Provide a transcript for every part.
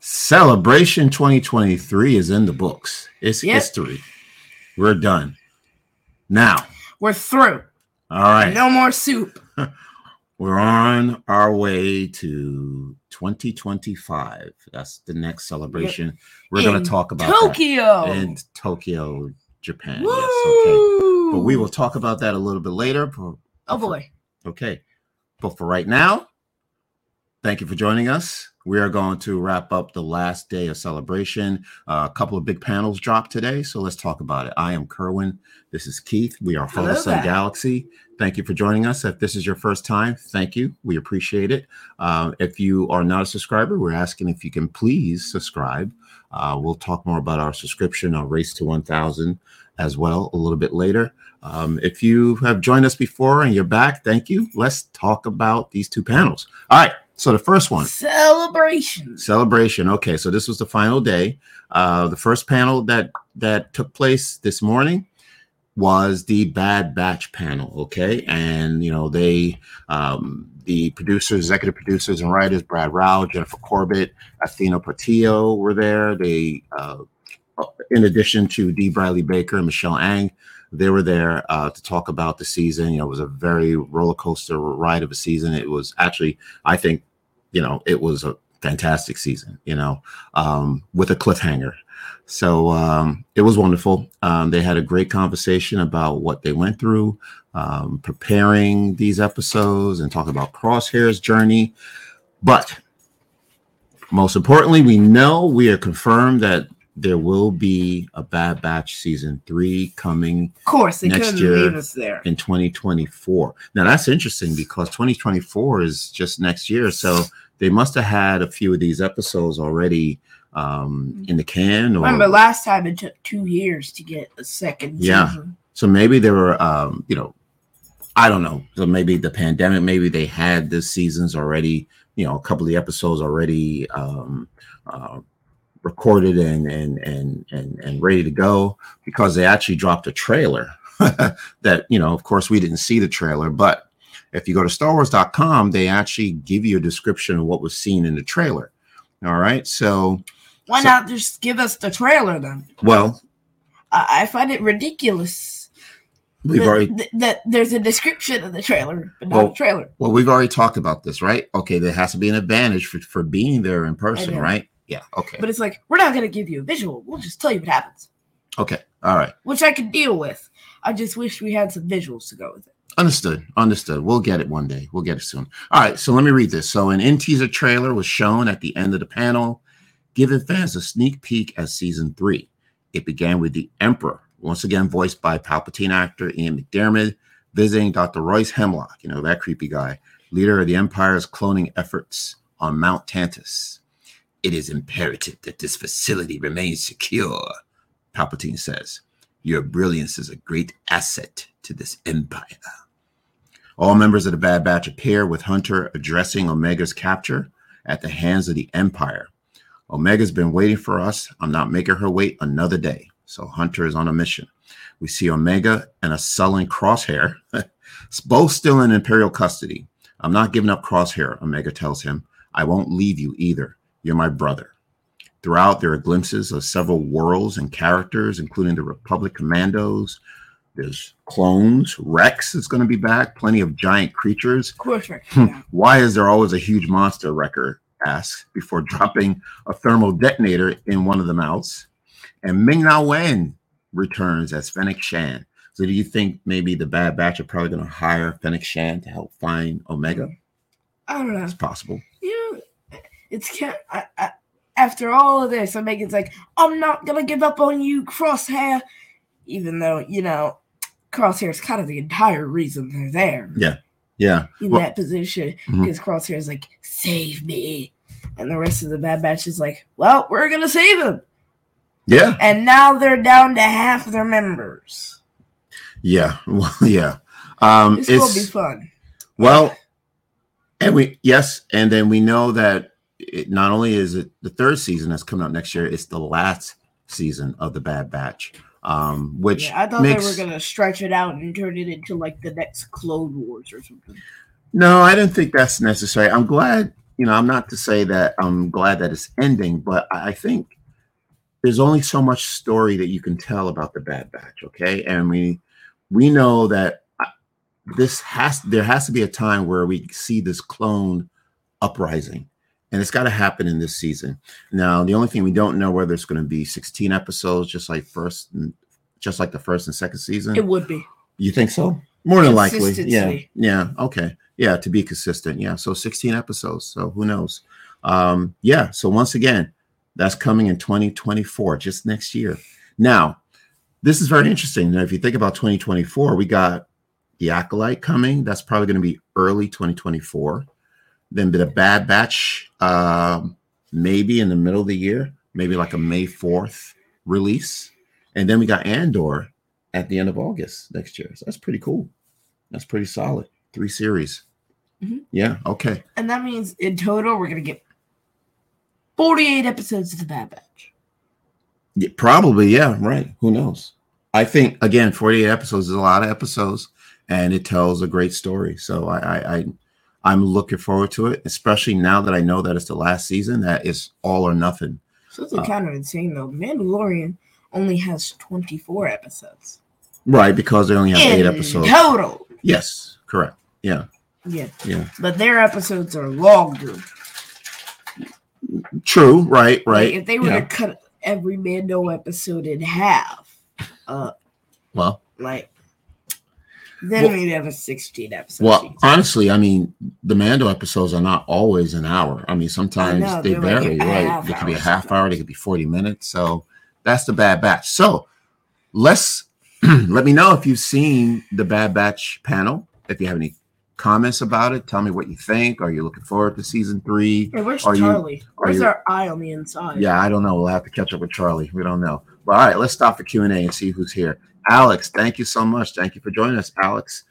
Celebration 2023 is in the books. It's Yep. history. We're done. Now, We're through. all right. No more soup. We're on our way to 2025. That's the next celebration. We're going to talk about Tokyo. that in Tokyo, Japan. Yes, okay. But we will talk about that a little bit later. but- Oh boy. Okay. But for right now, thank you for joining us. We are going to wrap up the last day of celebration. Uh, a couple of big panels dropped today, so let's talk about it. I am Kerwin. This is Keith. We are Father Son. Galaxy. Thank you for joining us. If this is your first time, thank you. We appreciate it. Uh, if you are not a subscriber, we're asking if you can please subscribe. Uh, we'll talk more about our subscription, our race to 1,000 as well a little bit later. Um, if you have joined us before and you're back, thank you. Let's talk about these two panels. All right. So the first one, Celebration. celebration. Okay, so this was the final day. Uh, the first panel that that took place this morning was the Bad Batch panel. Okay, and you know they, um, the producers, executive producers, and writers, Brad Rau, Jennifer Corbett, Athena Portillo were there. They, uh, in addition to Dee Bradley Baker and Michelle Ang, they were there uh, to talk about the season. You know, it was a very roller coaster ride of a season. It was actually, I think, you know, it was a fantastic season. You know, um, with a cliffhanger. So um, it was wonderful. Um, they had a great conversation about what they went through, um, preparing these episodes, and talk about Crosshair's journey. But most importantly, we know we are confirmed that there will be a Bad Batch season three coming Of course, they Next couldn't year- leave us there. in 2024. Now that's interesting because 2024 is just next year, so they must have had a few of these episodes already um, in the can. Or Remember last time it took two years to get a second Yeah. season. so maybe there were, um, you know, I don't know. So maybe the pandemic, maybe they had the seasons already, you know, a couple of the episodes already um, uh, recorded and and and and and ready to go because they actually dropped a trailer that you know of course we didn't see the trailer but if you go to starwars.com they actually give you a description of what was seen in the trailer all right so Why So- not just give us the trailer then? well I, I find it ridiculous we've that, already that, that there's a description of the trailer, but not Well, a trailer. well we've already talked about this right okay there has to be an advantage for, for being there in person right yeah okay But it's like we're not gonna give you a visual. We'll just tell you what happens, okay all right which I can deal with. I just wish we had some visuals to go with it. Understood. Understood. We'll get it one day. We'll get it soon. All right. So let me read this. So an in teaser trailer was shown at the end of the panel, giving fans a sneak peek at season three. It began with the Emperor, once again voiced by Palpatine actor Ian McDiarmid, visiting Dr. Royce Hemlock, you know, that creepy guy, leader of the Empire's cloning efforts on Mount Tantus. It is imperative that this facility remains secure, Palpatine says. Your brilliance is a great asset to this empire. All members of the Bad Batch appear with Hunter addressing Omega's capture at the hands of the Empire. Omega's been waiting for us. I'm not making her wait another day. So Hunter is on a mission. We see Omega and a sullen Crosshair, both still in Imperial custody. I'm not giving up Crosshair, Omega tells him. I won't leave you either. You're my brother. Throughout, there are glimpses of several worlds and characters, including the Republic Commandos. There's clones. Rex is going to be back. Plenty of giant creatures. Of course? Hmm. Yeah. Why is there always a huge monster? Wrecker asks before dropping a thermal detonator in one of the mouths. And Ming Na Wen returns as Fennec Shan. So do you think maybe the Bad Batch are probably going to hire Fennec Shan to help find Omega? I don't know. It's possible. It's ca- I, I, after all of this, Omega's like, I'm not gonna give up on you, Crosshair. Even though you know, Crosshair is kind of the entire reason they're there Yeah. Yeah. In Well- that position because Crosshair is like, save me, and the rest of the Bad Batch is like, well, we're gonna save him, Yeah. and now they're down to half their members. Yeah. Well, yeah. Um, It's, gonna be fun. well, and we yes, and then we know that it, not only is it the third season that's coming up next year, it's the last season of the Bad Batch, um, which Yeah, I thought makes they were gonna stretch it out and turn it into like the next Clone Wars or something. no, I didn't think that's necessary. I'm glad you know, I'm not to say that I'm glad that it's ending, but I I think there's only so much story that you can tell about the Bad Batch. Okay, and we we know that uh, this has there has to be a time where we see this clone uprising, and it's got to happen in this season. Now, the only thing we don't know whether it's going to be 16 episodes, just like first, and just like the first and second season. It would be. You think so? More than likely. Yeah. Yeah. Okay. Yeah. To be consistent. Yeah. So 16 episodes. So who knows? Um, yeah. So once again, that's coming in 2024, just next year. Now, this is very interesting. Now, if you think about 2024, we got the Acolyte coming. That's probably going to be early 2024. Then the Bad Batch, um, maybe in the middle of the year, maybe like a May 4th release. And then we got Andor at the end of August next year. So that's pretty cool. That's pretty solid. Three series. Mhm. Yeah. Okay. And that means in total, we're going to get 48 episodes of The Bad Batch. Yeah, probably. Yeah. Right. Who knows? I think again, 48 episodes is a lot of episodes, and it tells a great story. So I, I, I I'm looking forward to it, especially now that I know that it's the last season. That is all or nothing. Something Uh, kind of insane, though. Mandalorian only has 24 episodes. Right, because they only have eight episodes. total. Yes, correct. Yeah, Yeah. yeah. But their episodes are longer. True. Right. Right. Like, if they were yeah. to cut every Mando episode in half, uh, Well, like, then Well- we'd have a 16 episode well, season. honestly, I mean, the Mando episodes are not always an hour. I mean, sometimes know, they they're like vary. right? They could be a half sometimes. hour. They could be forty minutes. So that's the Bad Batch. So let's let me know if you've seen the Bad Batch panel. If you have any comments about it, tell me what you think. Are you looking forward to season three? Hey, where's are Charlie? are Where's you- our eye on the inside? Yeah, I don't know. We'll have to catch up with Charlie. We don't know. But all right, let's stop the Q and A and see who's here. Alex, thank you so much. Thank you for joining us, Alex.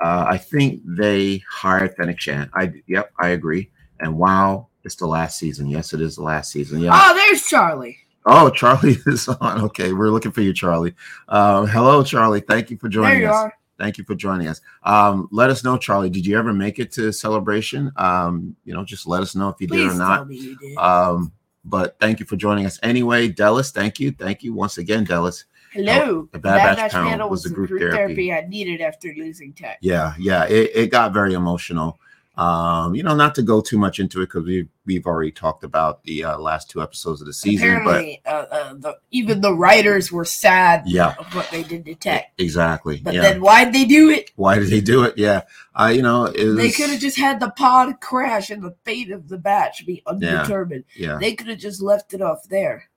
Uh, I think they hired Fennec Shan. I yep, I agree. And wow, it's the last season. Yes, it is the last season. Yeah. Oh, there's Charlie. Oh, Charlie is on. Okay, we're looking for you, Charlie. Uh, hello, Charlie. Thank you for There joining you us. are. Thank you for joining us. Um, let us know, Charlie. Did you ever make it to celebration? Um, you know, just let us know if you did Please or tell not. me you did. Um, but thank you for joining us anyway, Dallas. Thank you, thank you once again, Dallas. Hello. the Bad Batch panel was was the group group, therapy. therapy. I needed after losing tech. Yeah, yeah, it, it got very emotional. Um, you know, not to go too much into it because we we've already talked about the uh, last two episodes of the season, but uh, uh, the, even the writers were sad yeah, of what they did to tech. exactly. But yeah. then why did they do it? Why did they do it? Yeah, I you know it was, They could have just had the pod crash and the fate of the batch be undetermined. yeah, They could have just left it off there.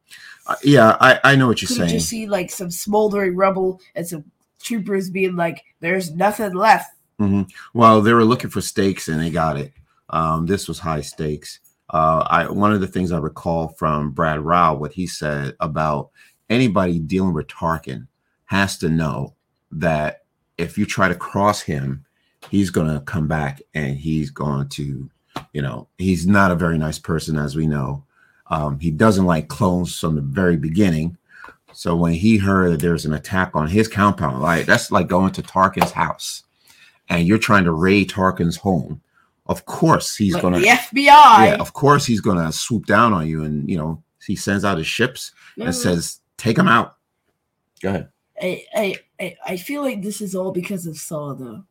Uh, yeah. I I know what you're Could have saying. just seen like some smoldering rubble and some troopers being like, "There's nothing left." Well, they were looking for stakes and they got it. Um, this was high stakes. Uh, I one of the things I recall from Brad Rau, what he said about anybody dealing with Tarkin has to know that if you try to cross him, he's going to come back and he's going to, you know, he's not a very nice person, as we know. Um, he doesn't like clones from the very beginning. So when he heard that there's an attack on his compound, like that's like going to Tarkin's house and you're trying to raid Tarkin's home, of course he's But gonna the FBI. yeah, of course he's gonna swoop down on you and you know he sends out his ships No, and says, take him out. Go ahead. I, I, I, I feel like this is all because of Saw, though.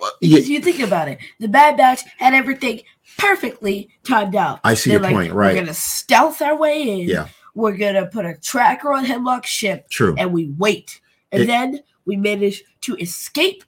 Well, yeah, Because you think about it, the Bad Batch had everything perfectly timed out. I see They're your like, point, right. We're gonna stealth our way in. Yeah, We're gonna put a tracker on Hemlock's ship, true. and we wait. And It- then we manage to escape.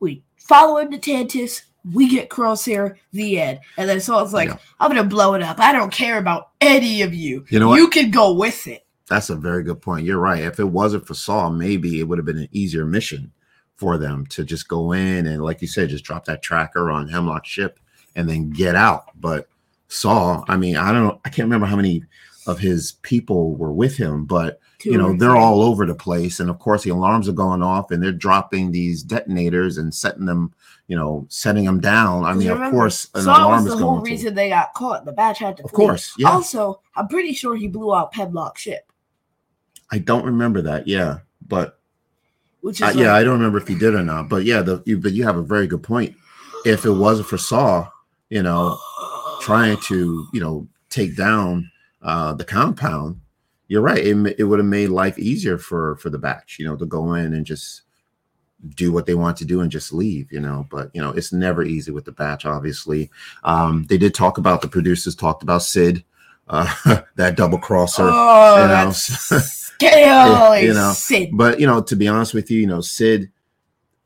We follow him to Tantus. We get Crosshair. The end. And then Saw's like, Yeah. "I'm gonna blow it up. I don't care about any of you. You know what? You can go with it." That's a very good point. You're right. If it wasn't for Saw, maybe it would have been an easier mission for them to just go in and, like you said, just drop that tracker on Hemlock's ship and then get out. But Saw, I mean, I don't know, I can't remember how many of his people were with him, but you know, they're all over the place. And of course, the alarms are going off and they're dropping these detonators and setting them, you know, setting them down. I mean, of course, an Saw alarm was is the whole going to. reason they got caught. The batch had to. Of flee. course, yeah. Also, I'm pretty sure he blew out Hemlock's ship, I don't remember that. Yeah. But which is Uh, like, yeah, I don't remember if he did or not, but yeah, the you, but you have a very good point. If it wasn't for Saw, you know, trying to, you know, take down uh, the compound, you're right. It, it would have made life easier for for the batch, you know, to go in and just do what they want to do and just leave, you know. But you know, it's never easy with the batch. Obviously, um, they did talk about the producers talked about Sid, uh, that double crosser. Oh, you know, you know, Sid. but you know, to be honest with you, you know, Sid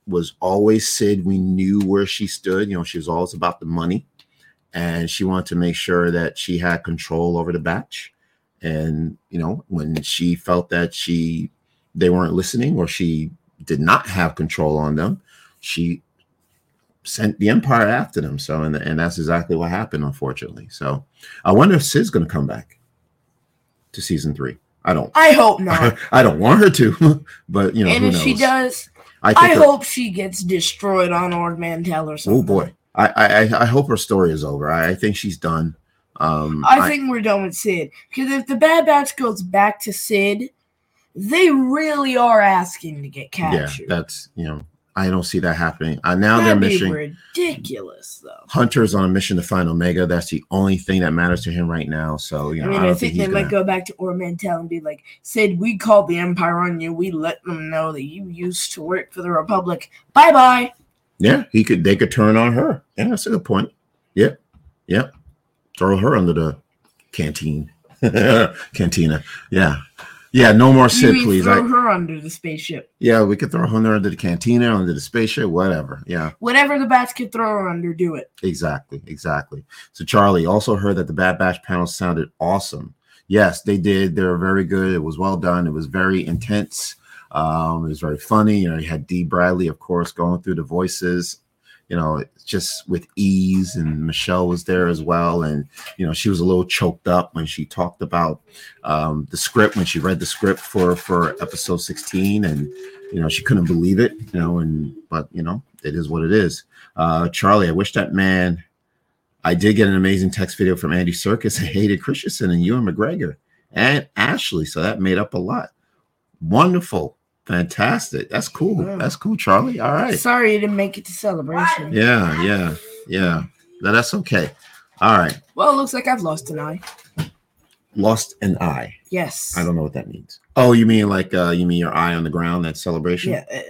was always Sid. We knew where she stood. You know, she was always about the money, and she wanted to make sure that she had control over the batch. And you know, when she felt that she they weren't listening or she did not have control on them, she sent the empire after them. So, and and that's exactly what happened, unfortunately. So, I wonder if Sid's going to come back to season three. I don't. I hope not. I don't want her to, but you know, and if knows? she does, I I hope she gets destroyed on Ord Mantell or oh, something. Oh boy, I, I I- I hope her story is over. I, I think she's done. Um, I think we're done with Sid. Because if the Bad Batch goes back to Sid, they really are asking to get captured. yeah, that's you know, I don't see that happening. Uh, now That'd they're be mission. ridiculous, though. Hunter's on a mission to find Omega. That's the only thing that matters to him right now. So you know, I mean, I I, don't think, think, they he's might gonna. go back to Ord Mantell and be like, Sid, we called the Empire on you. We let them know that you used to work for the Republic. Bye bye. Yeah, he could. They could turn on her. Yeah, that's a good point. Yep, yep. Throw her under the canteen, cantina. Yeah, yeah. No more mean please. throw I, her under the spaceship. yeah, we could throw her under the cantina, under the spaceship, whatever. Yeah. Whatever the bats could throw her under, do it. Exactly, exactly. So Charlie also heard that the Bad Batch panel sounded awesome. Yes, they did. They were very good. It was well done. It was very intense. Um, it was very funny. You know, you had Dee Bradley, of course, going through the voices. You know, just with ease, and Michelle was there as well. And you know, she was a little choked up when she talked about um, the script when she read the script for for episode sixteen, and you know, she couldn't believe it. You know, and but you know, it is what it is. Uh, Charlie, I wish that man. I did get an amazing text video from Andy Serkis, Hayden Christensen, and Ewan McGregor and Ashley. So that made up a lot. Wonderful. Fantastic. That's cool. Wow. That's cool, Charlie. All right. Sorry you didn't make it to celebration. Yeah, yeah, yeah. No, that's okay. All right. Well, it looks like I've lost an eye. Lost an eye. Yes. I don't know what that means. Oh, you mean like uh you mean your eye on the ground, that celebration? Yeah. uh,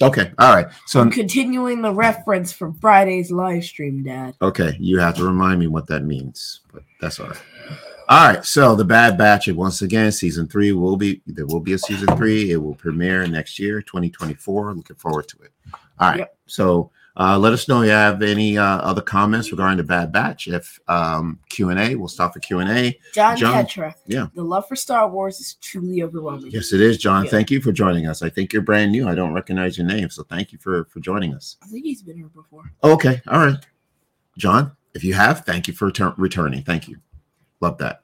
Okay. All right. So I'm continuing the reference from Friday's live stream, Dad. Okay, you have to remind me what that means, but that's all right. All right, so the Bad Batch once again, season three will be there will be a season three. It will premiere next year, 2024. Looking forward to it. All right, Yep. so uh, let us know if you have any uh, other comments regarding the Bad Batch. If um, Q and A, we'll stop for Q and A. John, John? Petra. Yeah. The love for Star Wars is truly overwhelming. Yes, it is, John. Yeah. Thank you for joining us. I think you're brand new. I don't recognize your name, so thank you for for joining us. I think he's been here before. Okay, all right, John. If you have, thank you for return- returning. Thank you. Love that.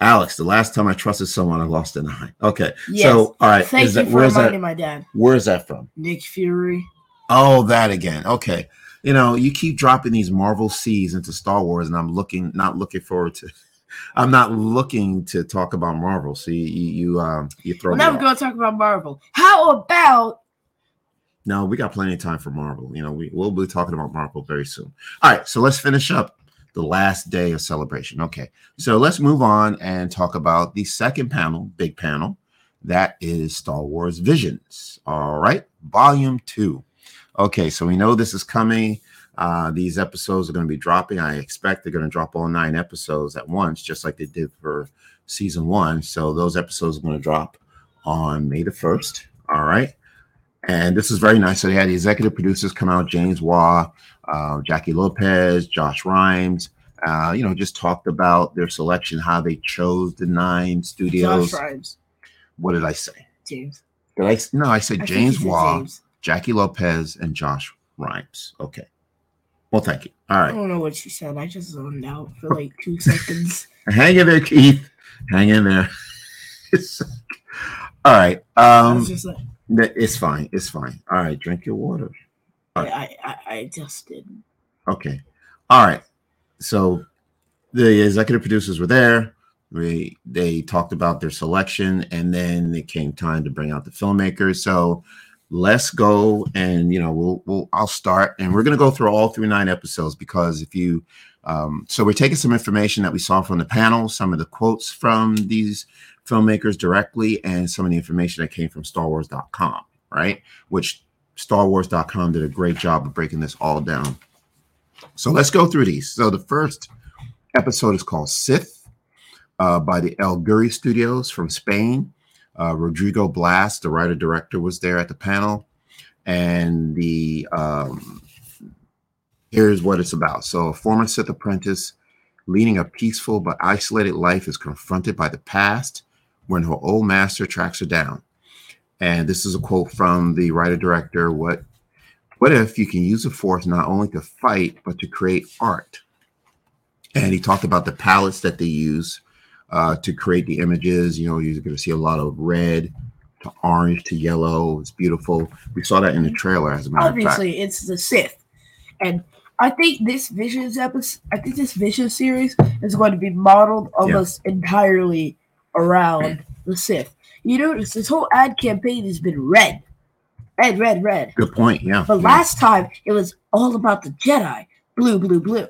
Alex, the last time I trusted someone, I lost an eye. Okay, Yes. so all right, Thank is you that, for where's reminding that? my dad. Where's that from? Nick Fury. Oh, that again. Okay, you know, you keep dropping these Marvel C's into Star Wars, and I'm looking, not looking forward to. I'm not looking to talk about Marvel. So you, you, you um, you throw Well, now we're going to talk about Marvel. How about No, we got plenty of time for Marvel. You know, we, we'll be talking about Marvel very soon. All right, so let's finish up the last day of celebration. Okay, so let's move on and talk about the second panel, big panel. That is Star Wars Visions. All right, volume two. Okay, so we know this is coming. Uh, these episodes are going to be dropping. I expect they're going to drop all nine episodes at once, just like they did for season one. So those episodes are going to drop on May the 1st. All right. And this is very nice. So they had the executive producers come out, James Waugh, uh, Jackie Lopez, Josh Rimes, uh, you know, just talked about their selection, how they chose the nine studios. Josh Rimes? What did I say? James. Did I? No, I said I James Waugh, James. Jackie Lopez, and Josh Rimes. Okay. Well, thank you. All right. I don't know what you said. I just zoned out for like two seconds. Hang in there, Keith. Hang in there. All right. I Um, was just like, th- it's fine. It's fine. All right. Drink your water. I, I, I, I just did. Okay. All right. So the executive producers were there. We they talked about their selection, and then it came time to bring out the filmmakers. So let's go and you know we'll we'll I'll start and we're gonna go through all through nine episodes because if you um, so we're taking some information that we saw from the panel, some of the quotes from these filmmakers directly, and some of the information that came from StarWars.com, right? Which StarWars.com did a great job of breaking this all down. So let's go through these. So the first episode is called Sith uh, by the El Guiri Studios from Spain. Uh, Rodrigo Blas, the writer director, was there at the panel, and the um, here's what it's about. So, a former Sith apprentice leading a peaceful but isolated life is confronted by the past when her old master tracks her down. And this is a quote from the writer director. What what if you can use the force not only to fight but to create art? And he talked about the palettes that they use uh, to create the images. You know, you're going to see a lot of red to orange to yellow. It's beautiful. We saw that in the trailer, as a matter Obviously, of fact. it's the Sith, and I think this Visions episode, I think this Vision series is going to be modeled almost entirely around the Sith. You notice this whole ad campaign has been red, red, red, red. Good point. Yeah. But yeah. last time it was all about the Jedi, blue, blue, blue.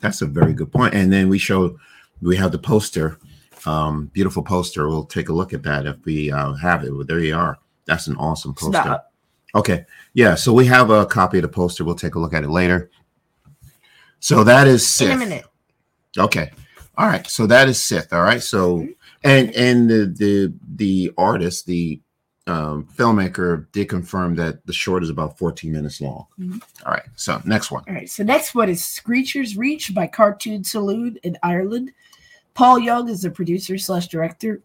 That's a very good point. And then we show we have the poster, um, beautiful poster. We'll take a look at that if we uh, have it. Well, there you are. That's an awesome poster. not- Okay. Yeah. So we have a copy of the poster. We'll take a look at it later. So that is Sith. in a minute. Okay. All right. So that is Sith. All right. So and and the the the artist, the um filmmaker did confirm that the short is about 14 minutes long. Mhm. All right. So next one. All right, so next one is Screechers Reach by Cartoon Saloon in Ireland. Paul Young is the producer slash director.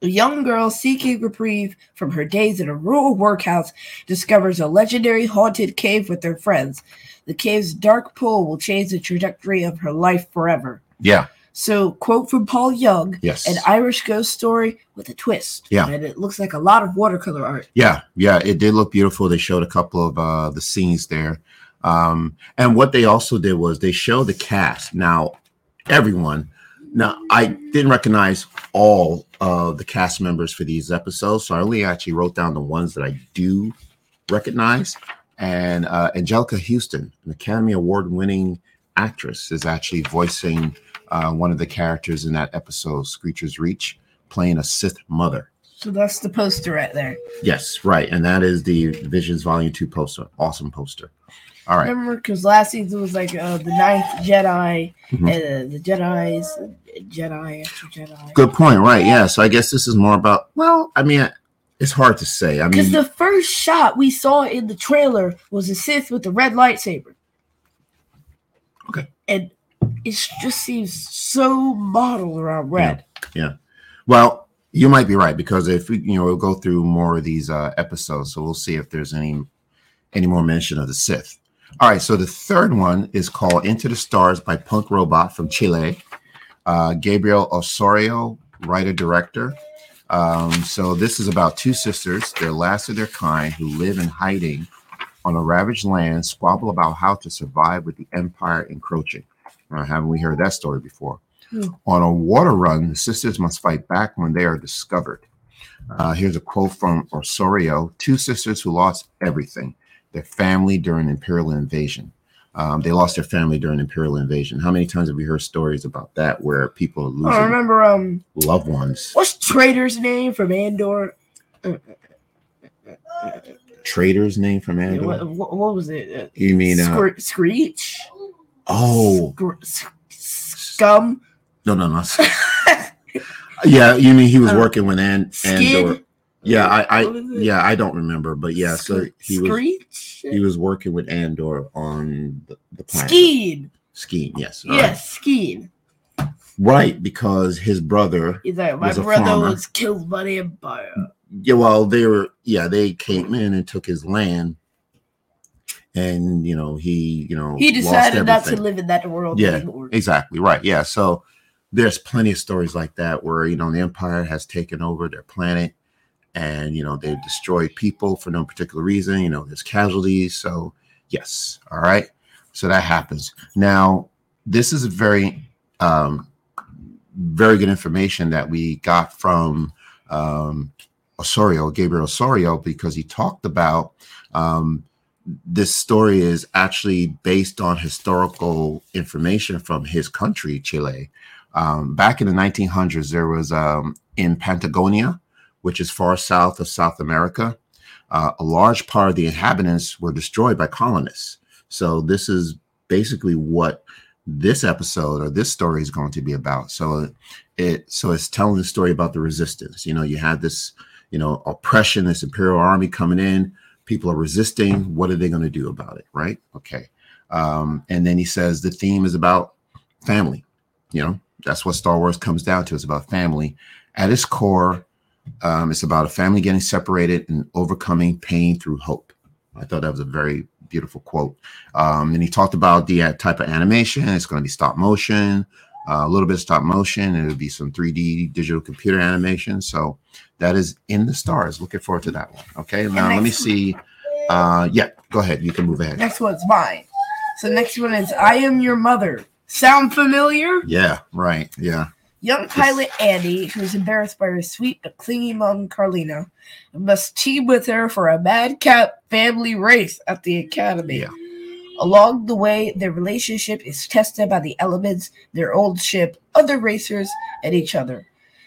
A young girl seeking reprieve from her days in a rural workhouse discovers a legendary haunted cave with her friends. The cave's dark pool will change the trajectory of her life forever. Yeah. So, quote from Paul Young Yes. an Irish ghost story with a twist. Yeah. And it looks like a lot of watercolor art. Yeah, yeah, it did look beautiful. They showed a couple of uh the scenes there. Um and what they also did was they showed the cast. Now, everyone. Now, I didn't recognize all of the cast members for these episodes, so I only actually wrote down the ones that I do recognize. And uh Anjelica Huston, an Academy Award winning actress, is actually voicing uh, one of the characters in that episode, Screecher's Reach, playing a Sith mother. So that's the poster right there. Yes, right. And that is the Visions Volume 2 poster. Awesome poster. All right. Remember, because last season was like uh, the ninth Jedi, Mhm. and uh, the Jedi's Jedi after Jedi. Good point. Right. Yeah. So I guess this is more about, well, I mean, it's hard to say. I mean, Because the first shot we saw in the trailer was a Sith with the red lightsaber. Okay. And it just seems so modeled around red. Yeah. Well, you might be right because if we, you know, we'll go through more of these uh, episodes, so we'll see if there's any any more mention of the Sith. All right. So the third one is called Into the Stars by Punk Robot from Chile. Uh, Gabriel Osorio, writer director. Um, so this is about two sisters, they're last of their kind, who live in hiding on a ravaged land, squabble about how to survive with the empire encroaching. Uh, haven't we heard that story before? Hmm. On a water run, the sisters must fight back when they are discovered. Uh, here's a quote from Osorio Two sisters who lost everything their family during imperial invasion. Um, they lost their family during imperial invasion. How many times have we heard stories about that where people are I remember um loved ones? what's Trader's name from Andor? Trader's name from Andor? What, what, what was it? Uh, You mean, uh, Scre- Screech? Oh, scum? no, no, no. yeah, you mean he was Uh, working with An- Andor? Yeah, I, I, yeah, I don't remember, but yeah, so he was Screech? he was working with Andor on the, the planet. Skeen. Skiing, yes, all right. Yes, Skeen. right, because his brother He's like, my Was brother farmer. was killed by the Empire. yeah, well, they were, yeah, they came in and took his land, and you know, he, you know, He decided not to live in that world Yeah, anymore. Exactly right. Yeah, so there's plenty of stories like that where you know the Empire has taken over their planet, and you know they've destroyed people for no particular reason. You know, there's casualties. So yes, all right. So that happens. Now, this is a very, um, very good information that we got from um, Osorio, Gabriel Osorio, because he talked about um, this story is actually based on historical information from his country, Chile. Um, back in the 1900s, there was um, in Patagonia, which is far south of South America, uh, a large part of the inhabitants were destroyed by colonists. So this is basically what this episode or this story is going to be about. So it so it's telling the story about the resistance. You know, you had this, you know, oppression, this imperial army coming in people are resisting what are they going to do about it right? Okay. Um, and then he says the theme is about family you know? That's what star wars comes down to it's about family. At its core um, it's about a family getting separated and overcoming pain through hope. I thought that was a very beautiful quote. Um, and he talked about the type of animation it's going to be stop motion a little bit of stop motion it would be some 3d digital computer animation so that is in the stars. Looking forward to that one. Okay, now let me see. Uh, yeah, go ahead. You can move ahead. Next one's mine. So next one is I am your mother. Sound familiar? Yeah, right. Yeah. Young pilot Andy, who's embarrassed by her sweet but clingy mom Carlina, must team with her for a madcap family race at the academy. Yeah. Along the way, their relationship is tested by the elements, their old ship, other racers, and each other.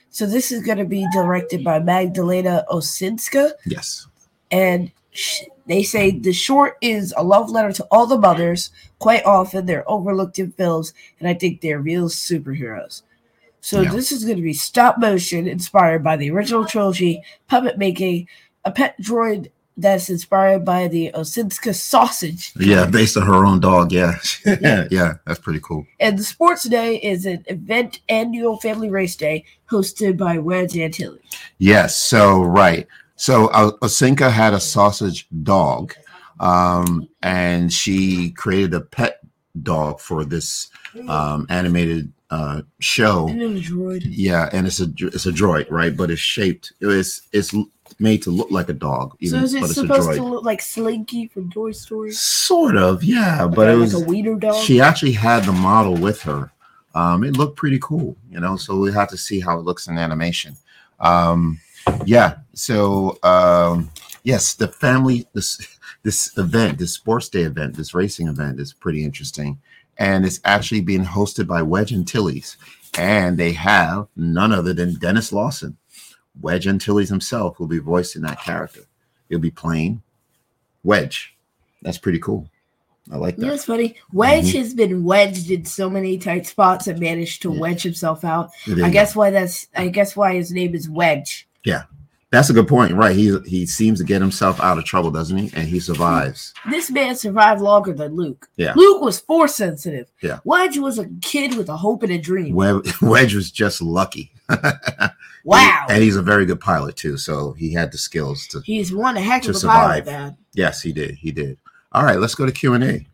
So this is going to be directed by Magdalena Osinska. Yes. And sh- they say the short is a love letter to all the mothers. Quite often they're overlooked in films, and I think they're real superheroes. So yeah. this is going to be stop motion inspired by the original trilogy, puppet making, a pet droid that's inspired by the Osinska sausage. Yeah, based on her own dog. Yeah. yeah. yeah, that's pretty cool. And the sports day is an event annual family race day hosted by Wedge Antilles. Yes. So, right. So, uh, Osinska had a sausage dog, um, and she created a pet dog for this um, animated uh, show. And a droid. Yeah, and it's a it's a droid, right? But it's shaped. It's it's made to look like a dog. Even, so is it supposed to look like Slinky from Toy Story? Sort of, yeah. but it was like a wiener dog. She actually had the model with her. Um, it looked pretty cool, you know. So we have to see how it looks in animation. Um, yeah. So um, yes, the family this this event, this sports day event, this racing event is pretty interesting, and it's actually being hosted by Wedge Antilles, and they have none other than Denis Lawson Wedge Antilles himself will be voicing that character. He'll be playing Wedge. That's pretty cool. I like that. You know what's funny? Wedge mm-hmm. has been wedged in so many tight spots and managed to yeah. wedge himself out. I guess why that's I guess why his name is Wedge. Yeah. That's a good point, right? He he seems to get himself out of trouble, doesn't he? And he survives. This man survived longer than Luke. Yeah. Luke was force sensitive. Yeah. Wedge was a kid with a hope and a dream. Wedge was just lucky. Wow. And he's a very good pilot too, so he had the skills to. He's one heck of a pilot, man. Yes, he did. He did. All right, let's go to Q and A.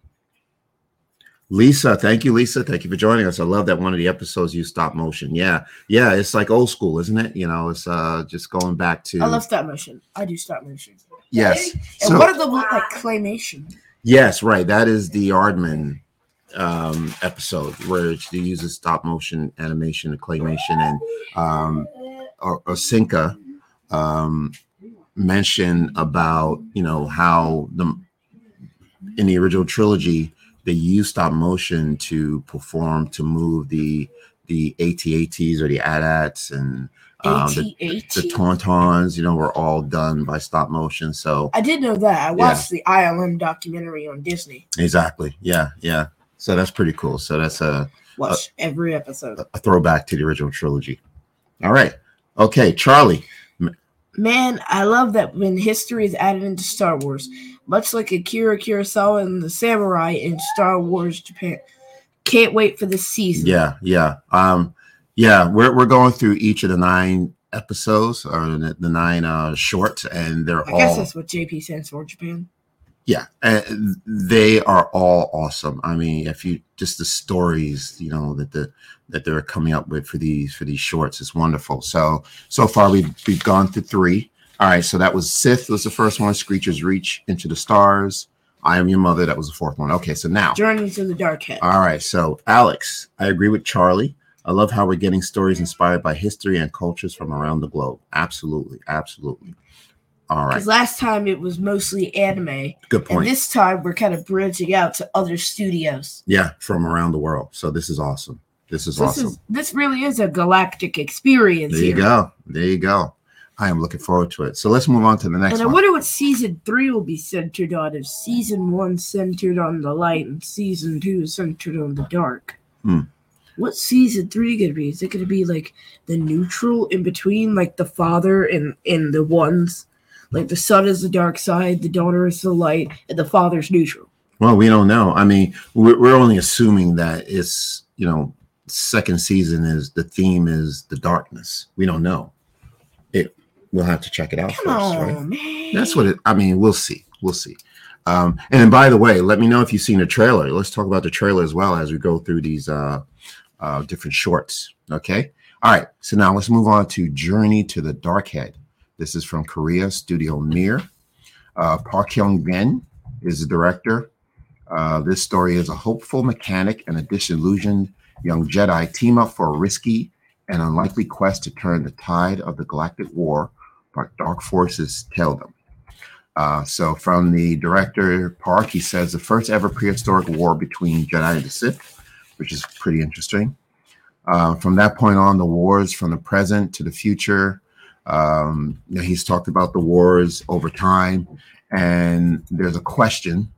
Lisa, thank you, Lisa. Thank you for joining us. I love that one of the episodes you stop motion. Yeah, yeah, it's like old school, isn't it? You know, it's uh just going back to. I love stop motion. I do stop motion. Yes. And so, what are the like claymation? Yes, right. That is the Aardman um episode where she uses stop motion animation and claymation and um or, Osinska um, mention about you know how the in the original trilogy they used stop motion to perform to move the the AT-ATs or the AT-ATs and um, the, the Tauntauns, you know, were all done by stop motion. So I did know that. I watched yeah. the ILM documentary on Disney. Exactly. Yeah, yeah. So that's pretty cool. So that's a watch a, every episode. A throwback to the original trilogy. All right. Okay, Charlie. Man, I love that when history is added into Star Wars, much like Akira Kurosawa and the samurai in Star Wars Japan. Can't wait for the season. Yeah, yeah. Um yeah, we're we're going through each of the nine episodes or the, the nine uh shorts and they're I all I guess that's what JP stands for Japan yeah they are all awesome. I mean if you just the stories you know that the that they're coming up with for these for these shorts is wonderful. So so far we've we've gone through three. All right so that was sith was the first one screechers reach into the stars i am your mother that was the fourth one. Okay so now journey to the dark head. All right so alex i agree with charlie. I love how we're getting stories inspired by history and cultures from around the globe. Absolutely, absolutely. All right, Because last time it was mostly anime, good and point. this time we're kind of branching out to other studios. yeah, from around the world. So this is awesome. This is So awesome. This is this really is a galactic experience there you here. go. There you go. I am looking forward to it. So let's move on to the next one. And I one. wonder what season three will be centered on. If season one centered on the light and season two centered on the dark. Hmm. What's season three gonna be? Is it gonna be like the neutral in between, like the father and and the ones, like the son is the dark side, the daughter is the light, and the father's neutral. Well, we don't know. I mean, we're, we're only assuming that it's, you know, second season is the theme is the darkness. We don't know. It we'll have to check it out Come first, on, right? man. That's what it I mean, we'll see. We'll see. Um, and then by the way, let me know if you've seen the trailer. Let's talk about the trailer as well as we go through these uh, uh, different shorts. Okay. All right. So now let's move on to Journey to the Dark Head. This is from Korea Studio Mir. Uh, Park Hyung Bin is the director. Uh, this story is a hopeful mechanic and a disillusioned young Jedi team up for a risky and unlikely quest to turn the tide of the galactic war, but dark forces tell them. Uh, so, from the director Park, he says the first ever prehistoric war between Jedi and the Sith, which is pretty interesting. Uh, from that point on, the wars from the present to the future. Um, you know, he's talked about the wars over time, and there's a question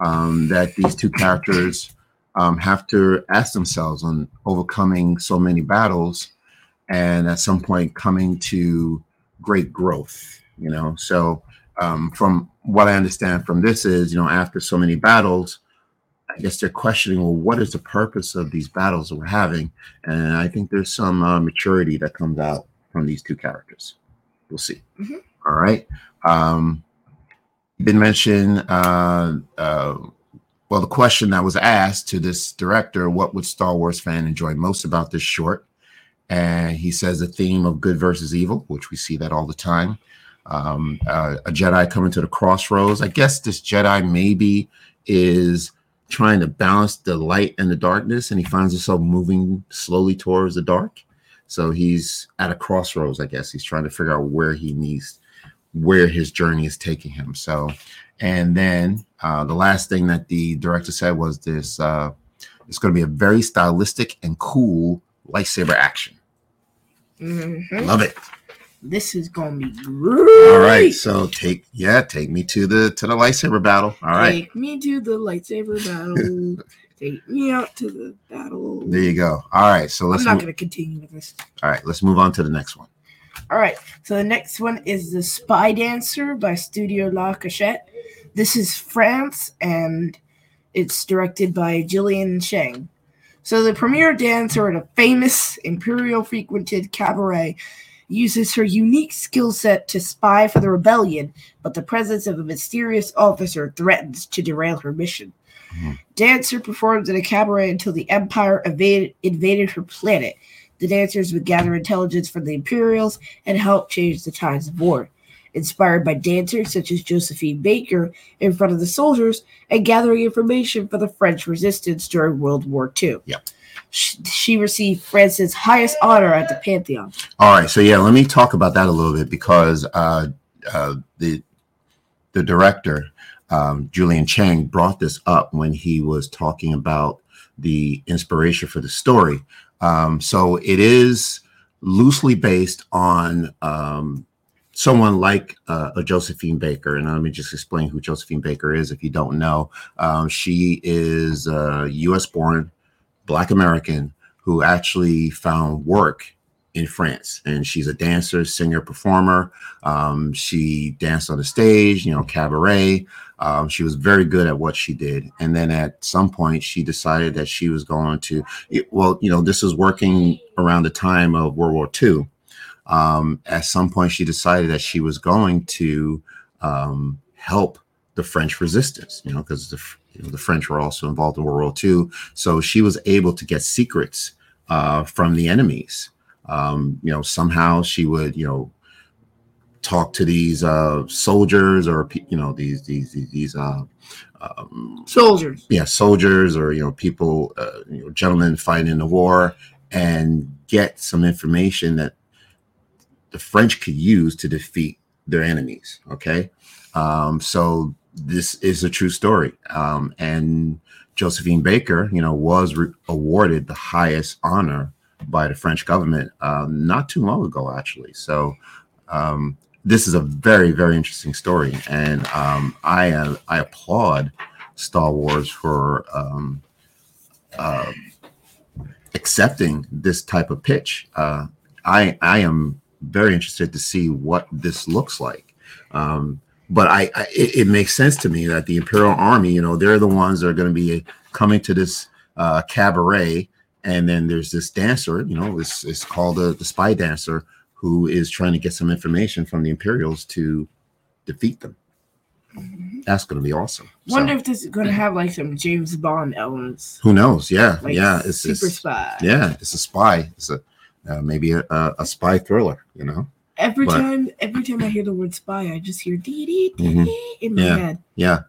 um, that these two characters um, have to ask themselves on overcoming so many battles, and at some point coming to great growth. You know, so um, from what I understand from this is, you know, after so many battles, I guess they're questioning, well, what is the purpose of these battles that we're having? And I think there's some uh, maturity that comes out from these two characters. We'll see. Mhm. All right. Um, been mentioned. Uh, uh, well, the question that was asked to this director, what would Star Wars fan enjoy most about this short? And he says the theme of good versus evil, which we see that all the time um, uh, a Jedi coming to the crossroads. I guess this Jedi maybe is trying to balance the light and the darkness, and he finds himself moving slowly towards the dark. So he's at a crossroads. I guess he's trying to figure out where he needs, where his journey is taking him. So, and then uh, the last thing that the director said was this: uh, it's going to be a very stylistic and cool lightsaber action. Mhm. Love it. This is gonna be great. All right, so take yeah, take me to the to the lightsaber battle. All right, Take me to the lightsaber battle. Take me out to the battle. there you go. All right, so let's I'm not mo- gonna continue with this. all right, let's move on to the next one. All right. So the next one is The Spy Dancer by Studio La Cachette. This is France and it's directed by Julien Chheng. So the premier dancer at a famous imperial frequented cabaret uses her unique skill set to spy for the rebellion, but the presence of a mysterious officer threatens to derail her mission. Dancer performs in a cabaret until the Empire evaded, invaded her planet. The dancers would gather intelligence from the Imperials and help change the tides of war. Inspired by dancers such as Josephine Baker in front of the soldiers and gathering information for the French resistance during World War II. Yep. She, she received France's highest honor at the Pantheon. All right, so yeah, let me talk about that a little bit because uh, uh, the the director um, Julien Chheng brought this up when he was talking about the inspiration for the story. Um, so it is loosely based on um, someone like uh, a Josephine Baker, and let me just explain who Josephine Baker is if you don't know. Um, she is a U.S. born Black American who actually found work in France, and she's a dancer, singer, performer. Um, she danced on the stage, you know, cabaret. Um, she was very good at what she did, and then at some point, she decided that she was going to. it- well, you know, this is working around the time of World War II. Um, at some point, she decided that she was going to um, help the French resistance, you know, because the you know, the French were also involved in World War II. So she was able to get secrets uh, from the enemies. Um, you know, somehow she would, you know, talk to these uh, soldiers or you know these these these, these uh, um, Soldiers. yeah soldiers or you know people uh, you know gentlemen fighting in the war and get some information that the French could use to defeat their enemies. Okay, um, so this is a true story, um, and Josephine Baker, you know, was re- awarded the highest honor by the French government um, not too long ago, actually. So um, this is a very, very interesting story, and um, I uh, I applaud Star Wars for um, uh, accepting this type of pitch. Uh, I I am very interested to see what this looks like. Um, but I, I it, it, makes sense to me that the Imperial Army, you know, they're the ones that are going to be coming to this uh, cabaret, and then there's this dancer, you know, it's, it's called a, the spy dancer who is trying to get some information from the Imperials to defeat them. Mm-hmm. That's going to be awesome. Wonder so, if this is going to have like some James Bond elements. Who knows? Yeah, like yeah. It's super it's, spy. Yeah, it's a spy. It's a uh, maybe a, a, a, spy thriller. You know. Every but, time, every time I hear the word spy, I just hear dee dee dee mm-hmm. in my yeah, head. Yeah,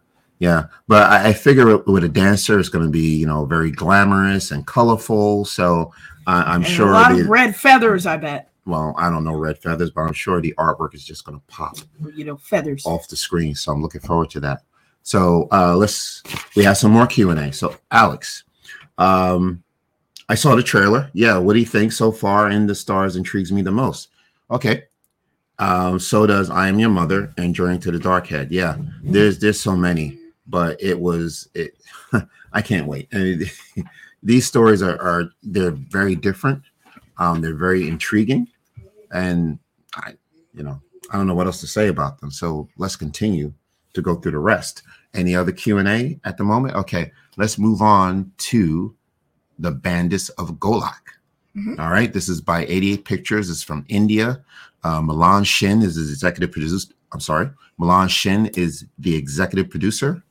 yeah. But I, I figure with a dancer, it's going to be you know very glamorous and colorful. So uh, I'm and sure a lot the, of red feathers. I bet well, I don't know red feathers, but I'm sure the artwork is just going to pop. You know, feathers off the screen. So I'm looking forward to that. So uh, let's. We have some more Q and A. So Alex, um, I saw the trailer. Yeah, what do you think so far? In the stars intrigues me the most. Okay. Um, so does I am your mother and Journey to the Dark Head. Yeah, there's there's so many, but it was it. I can't wait. I mean, these stories are, are they're very different. Um, they're very intriguing and I, you know, I don't know what else to say about them. So let's continue to go through the rest. Any other Q and A at the moment? Okay, let's move on to the Bandits of Golak. Mm-hmm. All right, this is by 88 Pictures. It's from India. Uh, Milan Shin is the executive producer. I'm sorry, Milan Shin is the executive producer.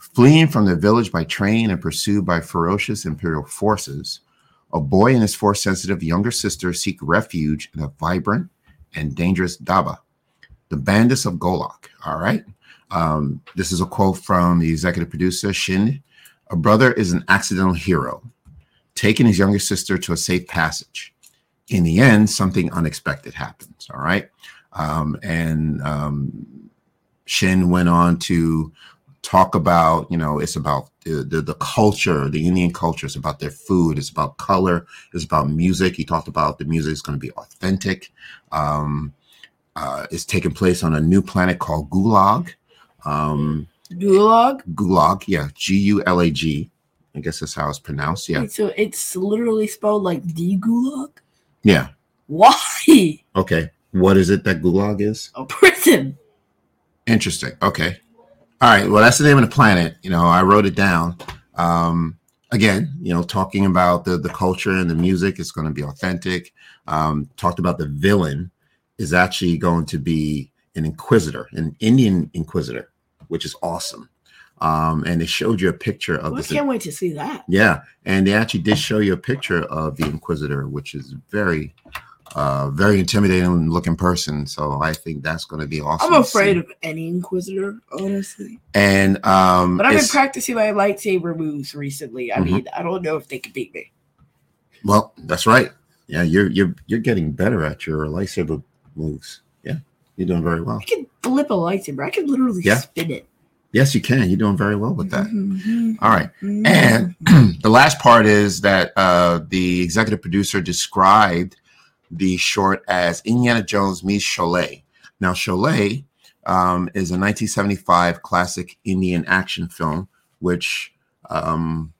Fleeing from the village by train and pursued by ferocious imperial forces, a boy and his force sensitive younger sister seek refuge in a vibrant and dangerous Daba, the bandits of Golak. All right. Um, this is a quote from the executive producer, Shin. A brother is an accidental hero, taking his younger sister to a safe passage. In the end, something unexpected happens. All right. Um, and um, Shin went on to talk about you know it's about the, the, the culture the indian culture. It's about their food. It's about color. It's about music. He talked about the music is going to be authentic. Um uh it's taking place on a new planet called gulag. Um gulag? Gulag yeah. G-u-l-a-g i guess that's how it's pronounced yeah. So it's literally spelled like the gulag? Yeah. Why? Okay. What is it that gulag is? A prison. Interesting. Okay all right. Well, that's the name of the planet. You know, I wrote it down. Um, again, you know, talking about the the culture and the music is going to be authentic. Um, talked about the villain is actually going to be an inquisitor, an Indian inquisitor, which is awesome. Um, and they showed you a picture of. Well, I can't wait to see that. Yeah, and they actually did show you a picture of the inquisitor, which is very uh, very intimidating looking person. So I think that's going to be awesome. I'm afraid of any Inquisitor, honestly. And um, but I've been practicing my lightsaber moves recently. I mm-hmm. mean, I don't know if they can beat me. Well, that's right. Yeah, you're you're you're getting better at your lightsaber moves. Yeah, you're doing very well. I can flip a lightsaber. I can literally yeah. spin it. Yes, you can. You're doing very well with that. Mm-hmm. All right. mm-hmm. And the last part is that uh, the executive producer described the short as Indiana Jones meets Sholay. Now, Sholay um, is a 1975 classic Indian action film, which um,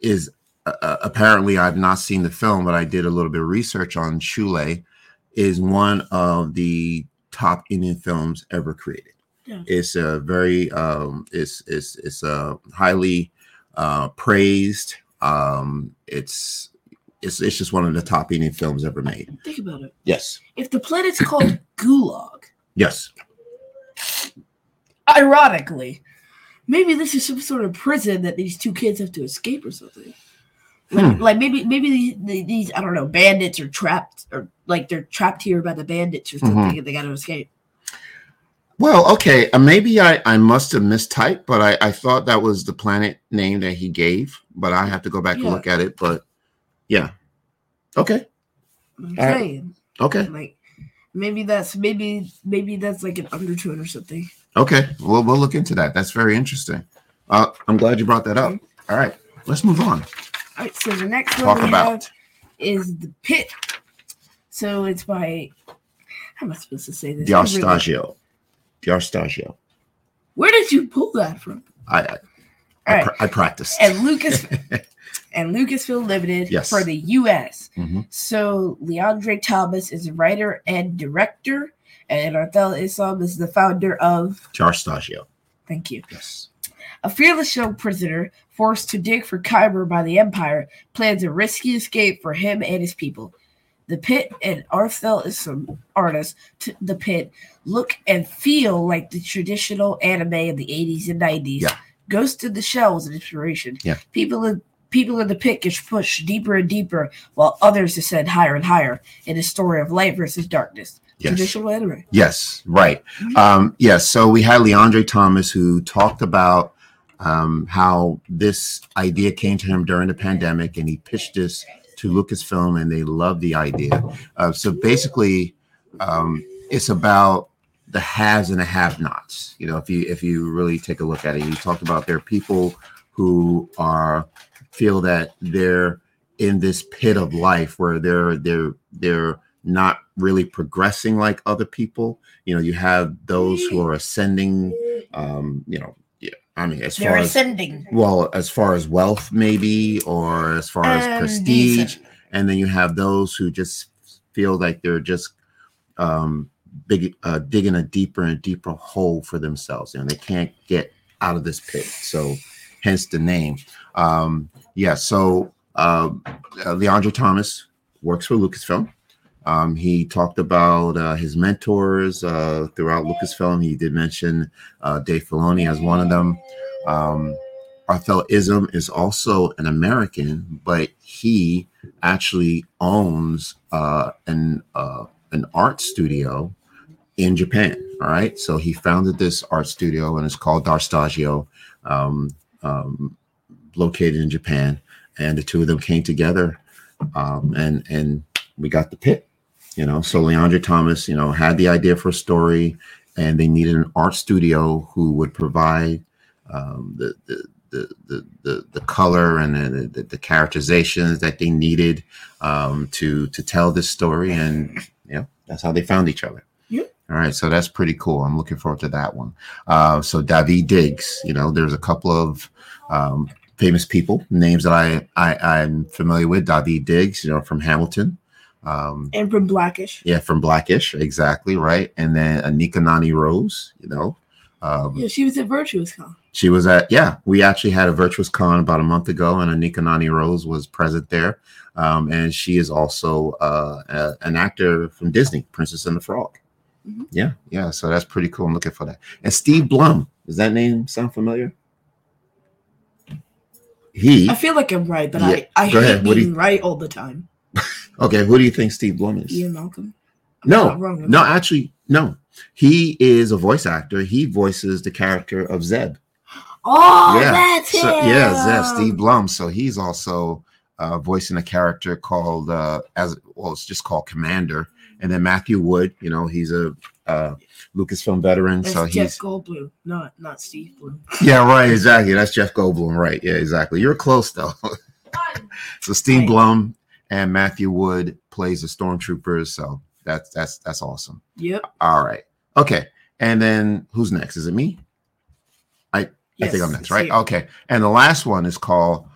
is uh, uh, apparently I've not seen the film, but I did a little bit of research on Sholay. Is one of the top Indian films ever created. Yeah. It's a very um, it's it's it's a highly uh, praised. Um, it's it's it's just one of the top Indian films ever made. Think about it. Yes. If the planet's called Gulag. Yes. Ironically, maybe this is some sort of prison that these two kids have to escape or something. Like, hmm. like maybe maybe these, these, I don't know bandits are trapped or like they're trapped here by the bandits or something mm-hmm. and they got to escape. Well, okay, uh, maybe I, I must have mistyped, but I, I thought that was the planet name that he gave. But I have to go back yeah. and look at it. But yeah, Okay. I'm All right. saying. Okay. Like maybe that's maybe maybe that's like an undertone or something. Okay. We'll we'll look into that. That's very interesting. Uh, I'm glad you brought that up. All right. Let's move on. All right, so the next Talk one we about. have is the pit. So it's by how am I supposed to say this? D'ART Shtajio. Diastagio. Where did you pull that from? I I, I, right, I practiced. and Lucas and Lucasfilm Limited Yes. for the U.S. Mhm. So LeAndre Thompson is a writer and director, and Arthell Isom is the founder of. D'ART Shtajio. Thank you. Yes. A fearless young prisoner forced to dig for Kyber by the Empire plans a risky escape for him and his people. The Pit and Arthell Isom artists, t- The Pit, look and feel like the traditional anime of the 80s and 90s. Yeah. Ghost in the Shell was an inspiration. Yeah. People in people in the pit get pushed deeper and deeper, while others ascend higher and higher in a story of light versus darkness. Yes. Traditional anime. Yes, right. Mhm. Um, yes, so we had LeAndre Thompson who talked about um, how this idea came to him during the pandemic and he pitched this to Lucasfilm and they loved the idea. Uh, so basically, um, it's about the haves and the have-nots. You know, if you if you really take a look at it, you talked about there are people who are feel that they're in this pit of life where they're they're they're not really progressing like other people. You know, you have those who are ascending. Um, you know, yeah. I mean, as They're far as well, as far as wealth, maybe, or as far as prestige, decent. and then you have those who just feel like they're just um, big, uh, digging a deeper and deeper hole for themselves, and they can't get out of this pit. So, hence the name. Um, yeah. So, uh, uh, LeAndre Thompson works for Lucasfilm. Um, he talked about uh, his mentors uh, throughout Lucasfilm. He did mention uh, Dave Filoni as one of them. Um, Arthell Isom is also an American, but he actually owns uh, an uh, an art studio in Japan. All right, so he founded this art studio, and it's called D'ART Shtajio, um, um, located in Japan. And the two of them came together, um, and and we got the pit. You know, so LeAndre Thompson, you know, had the idea for a story, and they needed an art studio who would provide um, the, the the the the the color and the, the, the characterizations that they needed um, to to tell this story, and you know that's how they found each other. Yeah. All right, so that's pretty cool. I'm looking forward to that one. Uh, so Daveed Diggs, you know, there's a couple of um, famous people names that I, I I'm familiar with. Daveed Diggs, you know, from Hamilton. Um, And from Blackish. yeah, from Blackish, exactly right. And then Anika Noni Rose, you know. Um, Yeah, she was at Virtuous Con. she was at yeah we actually had a virtuous con about a month ago and anika noni rose was present there um, and she is also uh, a- an actor from disney princess and the frog Mhm. yeah yeah so that's pretty cool i'm looking for that and steve blum does that name sound familiar he I feel like I'm right, but Yeah, I, I hate ahead. Do you- being right all the time. okay who do you think steve blum is Ian Malcolm. I'm no wrong, no actually no he is a voice actor he voices the character of zeb Oh, Yeah, that's him. So, yeah, Zeb, Steve Blum. So he's also uh, voicing a character called uh, as well. It's just called Commander. And then Matthew Wood. You know, he's a uh, Lucasfilm veteran. That's so he's Jeff he's Goldblum, not not Steve Blum. yeah, right, exactly. That's Jeff Goldblum, right? Yeah, exactly. You're close though. so Steve Right. Blum and Matthew Wood plays the stormtroopers. So that's that's that's awesome. Yep. All right. Okay. And then who's next? Is it me? I I think I'm next, right? you. Okay. And the last one is called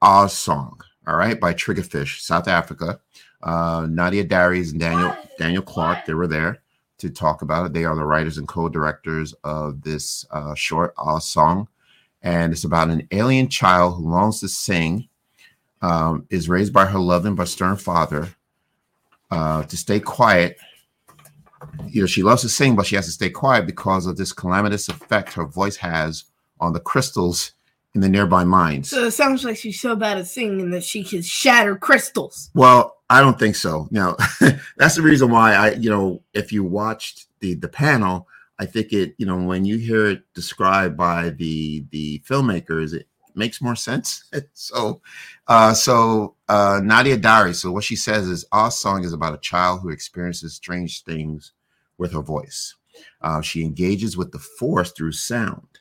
Aau's Song, all right, by Triggerfish, South Africa. Uh, Nadia Darries and Daniel Daniel Clarke, they were there to talk about it. They are the writers and co-directors of this uh, short Aau's Song, and it's about an alien child who longs to sing, um, is raised by her loving but stern father uh, to stay quiet. You know, she loves to sing, but she has to stay quiet because of this calamitous effect her voice has on the crystals in the nearby mines. So it sounds like she's so bad at singing that she can shatter crystals. Well, I don't think so. Now, that's the reason why I, you know, if you watched the the panel, I think it, you know, when you hear it described by the the filmmakers, it, makes more sense. so, uh, so uh, Nadia Darries. So what she says is, our song is about a child who experiences strange things with her voice. Uh, she engages with the force through sound,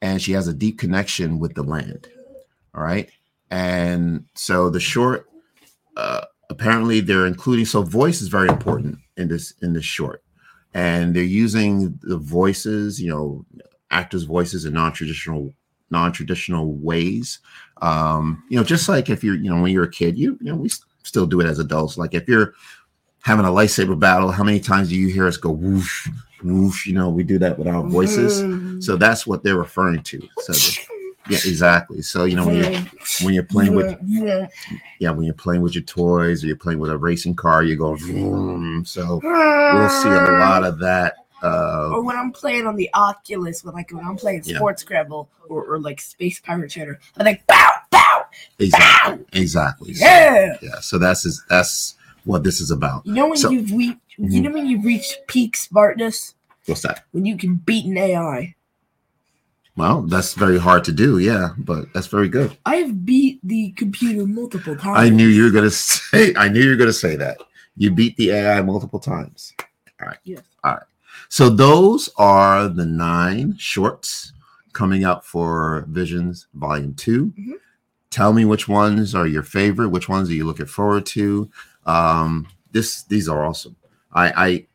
and she has a deep connection with the land. All right, and so the short. Uh, apparently, they're including so voice is very important in this in this short, and they're using the voices, you know, actors' voices in non-traditional non-traditional ways. Um, you know, just like if you're, you know, when you're a kid, you you know, we still do it as adults. Like if you're having a lightsaber battle, how many times do you hear us go whoosh, whoosh? You know, we do that with our voices. Mm-hmm. So that's what they're referring to. So yeah, exactly. So you know when you're when you're playing with yeah when you're playing with your toys or you're playing with a racing car, you go vroom. So we'll see a lot of that. Uh, or when I'm playing on the Oculus, when like when I'm playing Yeah. Sports Scramble or, or like Space Pirate Chatter, I'm like bow bow exactly, exactly. So, yeah. yeah. So that's is that's what this is about. You know when So- you've reached, you Mhm. know when you've reached peak smartness What's that? when you can beat an AI. Well, that's very hard to do. Yeah, but that's very good. I have beat the computer multiple times. I knew you were gonna say. I knew you were gonna say that. You beat the AI multiple times. All right. Yes. All right. So those are the nine shorts coming up for Visions Volume 2 Mhm. Tell me which ones are your favorite. Which ones are you looking forward to? Um, this these are awesome. I, I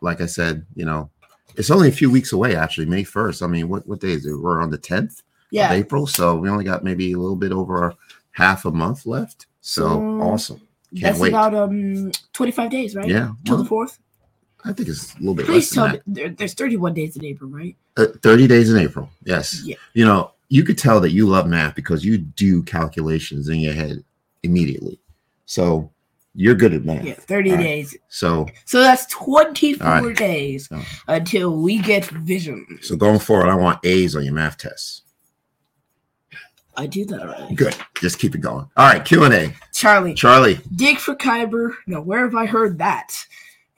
like I said, you know, it's only a few weeks away. Actually, May first. I mean, what what day is it? We're on the tenth of April, so we only got maybe a little bit over half a month left. So So, awesome. Can't That's wait. about um 25 days, right? Yeah. Till well, the fourth. I think it's a little bit Please less tell me there, there's 31 days in April, right? Uh, 30 days in April. Yes. Yeah. You know, you could tell that you love math because you do calculations in your head immediately. So you're good at math. Yeah, 30 All right. days. So So that's 24 All right. days So- until we get vision. so going forward, I want A's on your math tests. I do that already. Good. Just keep it going. All right, Q and A. Charlie, Charlie. dig for Kyber. No, where have I heard that?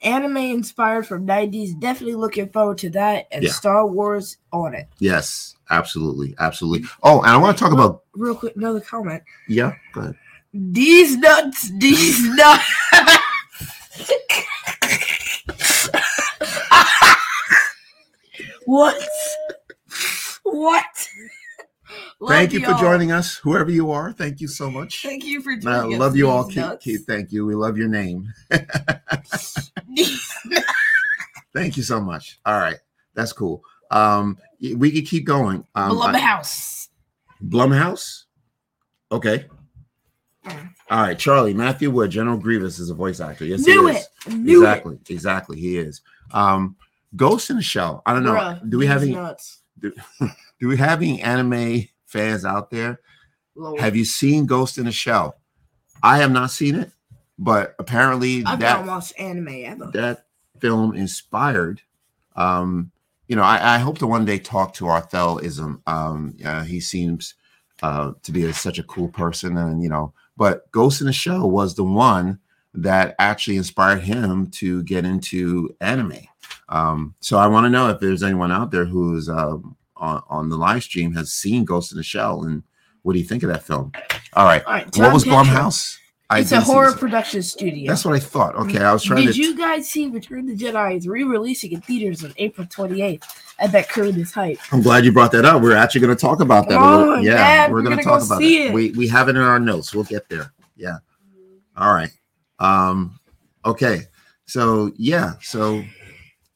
Anime inspired from 90s. Definitely looking forward to that. And Yeah. Star Wars on it. Yes, absolutely, absolutely. Oh, and I want to talk about Real quick, another comment. yeah. Go ahead. These nuts, these nuts. what? What? Thank you for y'all. joining us, whoever you are. Thank you so much. Thank you for I joining us. I love you all, Keith. Keith. Thank you. We love your name. Thank you so much. All right, that's cool. Um, we could keep going. Um, I- Blumhouse. Blumhouse. Okay. All right, Charlie Matthew Wood, General Grievous is a voice actor. Yes, Knew he it. is. Knew exactly, exactly. He is. Um, Ghost in the Shell. I don't know. Bruh, do we have any? nuts. Do we have any anime fans out there? Lord. Have you seen Ghost in the Shell? I have not seen it, but apparently I've that not watched anime ever. that film inspired. Um, you know, I, I hope to one day talk to Arthell Isom. Um, uh, he seems uh, to be a, such a cool person, and you know, but Ghost in the Shell was the one that actually inspired him to get into anime. Um, so I want to know if there's anyone out there who's um, on, on the live stream has seen Ghost in the Shell, and what do you think of that film? All right, All right. what was. Blumhouse? It's a horror production studio. That's what I thought. Okay, I was trying Did to. you guys see Return of the Jedi is re-releasing in theaters on April 28th? I bet Kurt is hype. I'm glad you brought that up. We're actually going to talk about that. a Come little- on, yeah, Dad, we're we're going to talk go about it. it. We we have it in our notes. We'll get there. Yeah. All right. Um. Okay. So yeah. So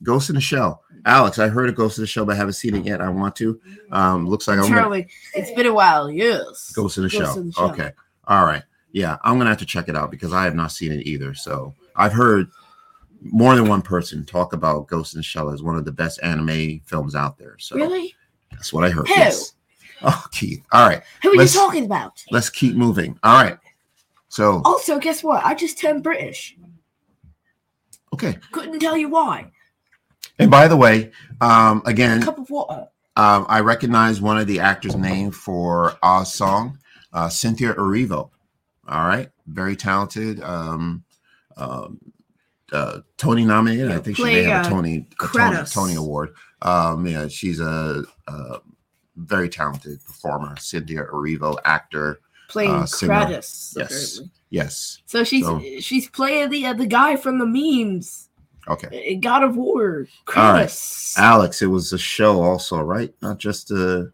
Ghost in the Shell. Alex, I heard of Ghost in the Shell, but I haven't seen it yet. I want to. Um. Looks like I'm gonna, Charlie, it's been a while. Yes. Ghost in the Ghost Shell. in the Shell. Okay. All right. Yeah, I'm gonna have to check it out because I have not seen it either. So I've heard more than one person talk about Ghost in the Shell as one of the best anime films out there. So Really? that's what I heard. Who? Yes. Oh, Keith. All right. Who are you Let's- talking about? Let's keep moving. All right. So, Also, guess what? I just turned British. okay. Couldn't tell you why. And by the way, um, again, cup of water. um, I recognize one of the actors' name for Aau's song, uh, Cynthia Erivo. All right. Very talented. Um, um, uh, Tony nominated. I think she may have a uh, Tony, a Tony, Tony award. Um, yeah, she's a, uh, very talented performer, Cynthia Erivo, actor. Playing Uh. Kratos. Yes. apparently. Yes. So she's So- she's playing the uh, the guy from the memes. Okay. in God of War. All right. Alex, it was a show also, right? Not just a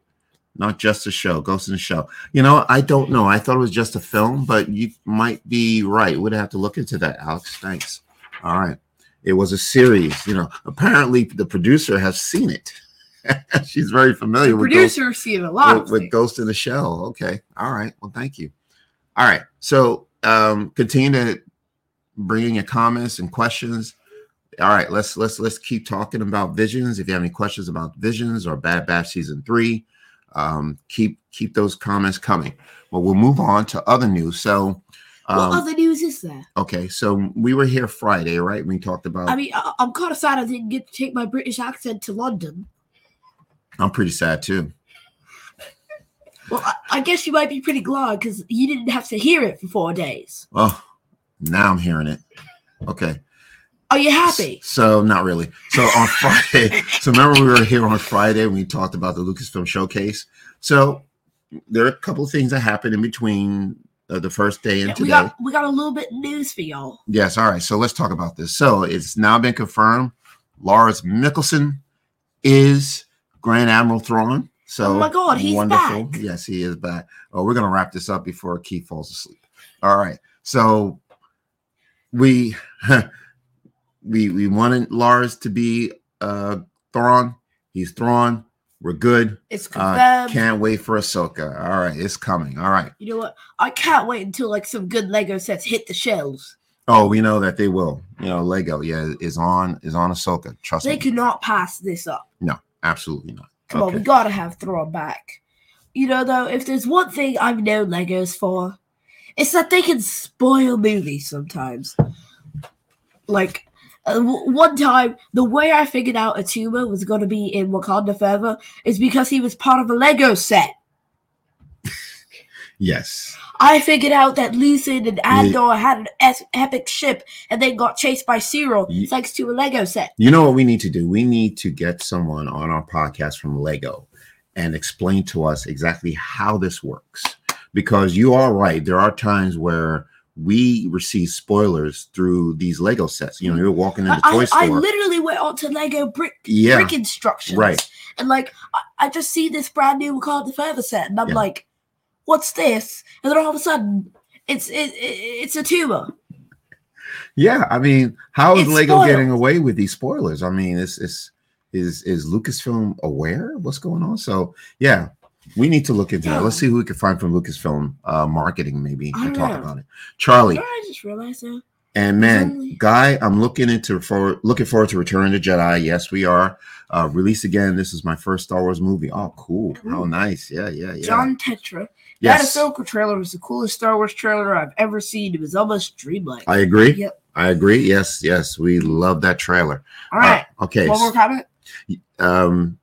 not just a show, Ghost in the Show. You know, I don't know. I thought it was just a film, but you might be right. We'd have to look into that, Alex. Thanks. All right. It was a series, you know. Apparently the producer has seen it. She's very familiar the with Ghost, producer seen it a lot with, with. Ghost in the Shell. Okay. All right. Well, thank you. All right. So um continue to bring in your comments and questions. All right, let's let's let's keep talking about visions. If you have any questions about visions or Bad Batch season three, um, keep keep those comments coming. Well, we'll move on to other news. So, what um, other news is there? okay, so we were here Friday, right? We talked about. I mean, I, I'm kind of sad I didn't get to take my British accent to London. I'm pretty sad too. Well, I, I guess you might be pretty glad because you didn't have to hear it for four days. Oh, now I'm hearing it. Okay. Are you happy? So not really. So on Friday, so remember we were here on Friday and we talked about the Lucasfilm showcase. So there are a couple of things that happened in between uh, the first day and Yeah, today. we got we got a little bit news for y'all. yes, all right. So let's talk about this. So it's now been confirmed. Lars Mikkelsen is Grand Admiral Thrawn. So Oh my God, he's wonderful. back. Yes, he is back. Oh, we're gonna wrap this up before Keith falls asleep. All right. So we we we wanted Lars to be uh Thrawn. He's Thrawn. We're good. It's Uh, confirmed. can't wait for Ahsoka. All right, it's coming. All right. you know what? I can't wait until like some good Lego sets hit the shelves. Oh, we know that they will. You know, Lego, yeah, is on is on Ahsoka. Trust me. They me. cannot pass this up. No, absolutely not. Come on, we gotta have Thrawn back. You know, though, if there's one thing I've known Legos for, it's that they can spoil movies sometimes. Like uh, w- one time, the way I figured out a tumor was going to be in Wakanda Forever is because he was part of a Lego set. Yes. I figured out that Lucid and Andor had an es- epic ship and then got chased by Syril Ye- thanks to a Lego set. You know what we need to do? We need to get someone on our podcast from Lego and explain to us exactly how this works. Because you are right. There are times where we receive spoilers through these Lego sets. You know, you're walking in the I, toy I, I literally went onto Lego brick yeah. brick instructions. Right. And like I, I just see this brand new Wakanda Forever set, and I'm Yeah. like, "What's this?" And then all of a sudden, it's it, it it's a tumor. Yeah. I mean, how is It's Lego spoiled. getting away with these spoilers? I mean, is is is is Lucasfilm aware of what's going on? So yeah. We need to look into that. Let's see who we can find from Lucasfilm uh, marketing, maybe, and talk about it. Charlie, I just realized that. And man, only- Guy, I'm looking into for looking forward to Return of the Jedi. Yes, we are. Uh released again. This is my first Star Wars movie. Oh, cool. Ooh. nice. Yeah, yeah, yeah. John Tetra. yes. That Ahsoka trailer was the coolest Star Wars trailer I've ever seen. It was almost dreamlike. I agree. Yep. I agree. Yes, yes. We love that trailer. All right. Uh, okay. One more comment. Um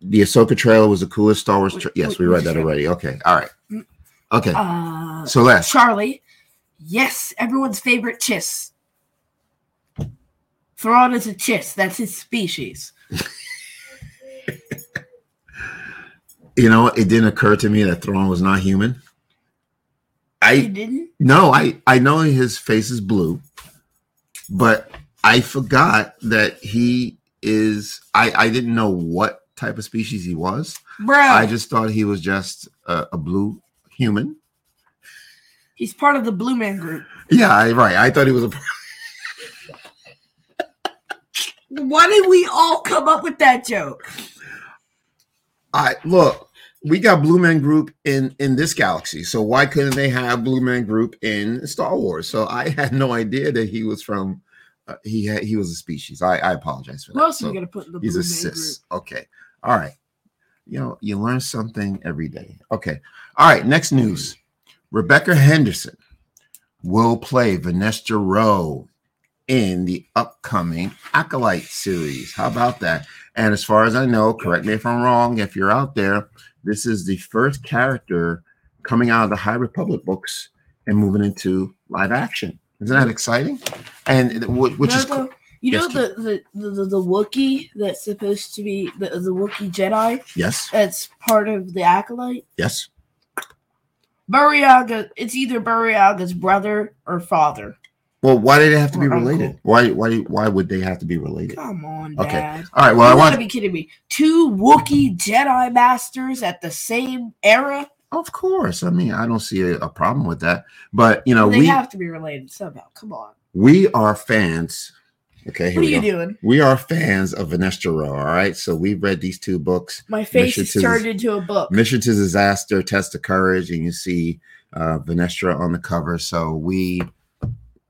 the Ahsoka trailer was the coolest Star Wars. Tra- yes, we read that already. Okay. All right. Mm. Okay. Uh, last, Charlie. Yes, everyone's favorite chiss. Thrawn is a chiss. That's his species. You know, it didn't occur to me that Thrawn was not human. I didn't. No, I I know his face is blue, but I forgot that he is. I I didn't know what type of species he was. Bro, I just thought he was just a, a blue human. he's part of the Blue Man Group. Yeah, I, right. I thought he was a. Why did we all come up with that joke? I look. We got Blue Man Group in in this galaxy, so why couldn't they have Blue Man Group in Star Wars? So I had no idea that he was from. Uh, he had, he was a species. I I apologize for that. Who else So- we gonna put in the He's Blue a Man cis. Okay. All right. You know, you learn something every day. Okay. All right. Next news. Rebecca Henderson will play Vernestra Rwoh in the upcoming Acolyte series. How about that? And as far as I know, correct me if I'm wrong, if you're out there, this is the first character coming out of the High Republic books and moving into live action. Isn't that exciting? And which is no, You Yes, know the, the the the Wookiee that's supposed to be the the Wookiee Jedi Yes. that's part of the acolyte. Yes. Burryaga, it's either Burryaga's brother or father. Well, why did it have to be Or uncle. related? Why why why would they have to be related? Come on, Okay. All right. Well, I you want gotta be kidding me. Two Wookie Jedi masters at the same era. Of course. I mean, I don't see a, a problem with that. But you know, they we have to be related somehow. Come on. we are fans. Okay, What are we you go. doing? We are fans of Vernestra Rwoh. All right. So we've read these two books, My face Mission is to turned into a book. Mission to Disaster, Test of Courage, and you see uh Vernestra on the cover. So we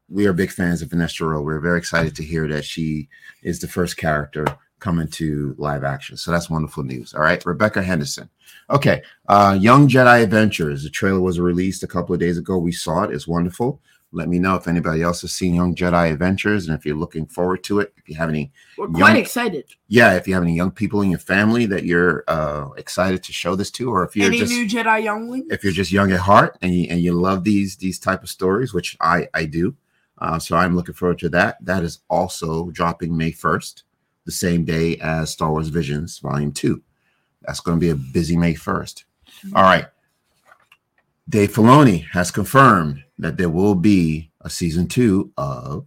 we are big fans of Vernestra Rwoh. We're very excited to hear that she is the first character coming to live action. So that's wonderful news. All right. Rebecca Henderson. Okay. Uh Young Jedi Adventures. The trailer was released a couple of days ago. We saw it. It's wonderful. Let me know if anybody else has seen Young Jedi Adventures and if you're looking forward to it. If you have any We're young- quite excited. yeah, if you have any young people in your family that you're uh, excited to show this to, or if you're Any just new Jedi youngling? if you're just young at heart and you and you love these these type of stories, which I I do, uh, so I'm looking forward to that. That is also dropping May first, the same day as Star Wars Visions Volume Two. That's going to be a busy May 1st. All right. Dave Filoni has confirmed that there will be a season two of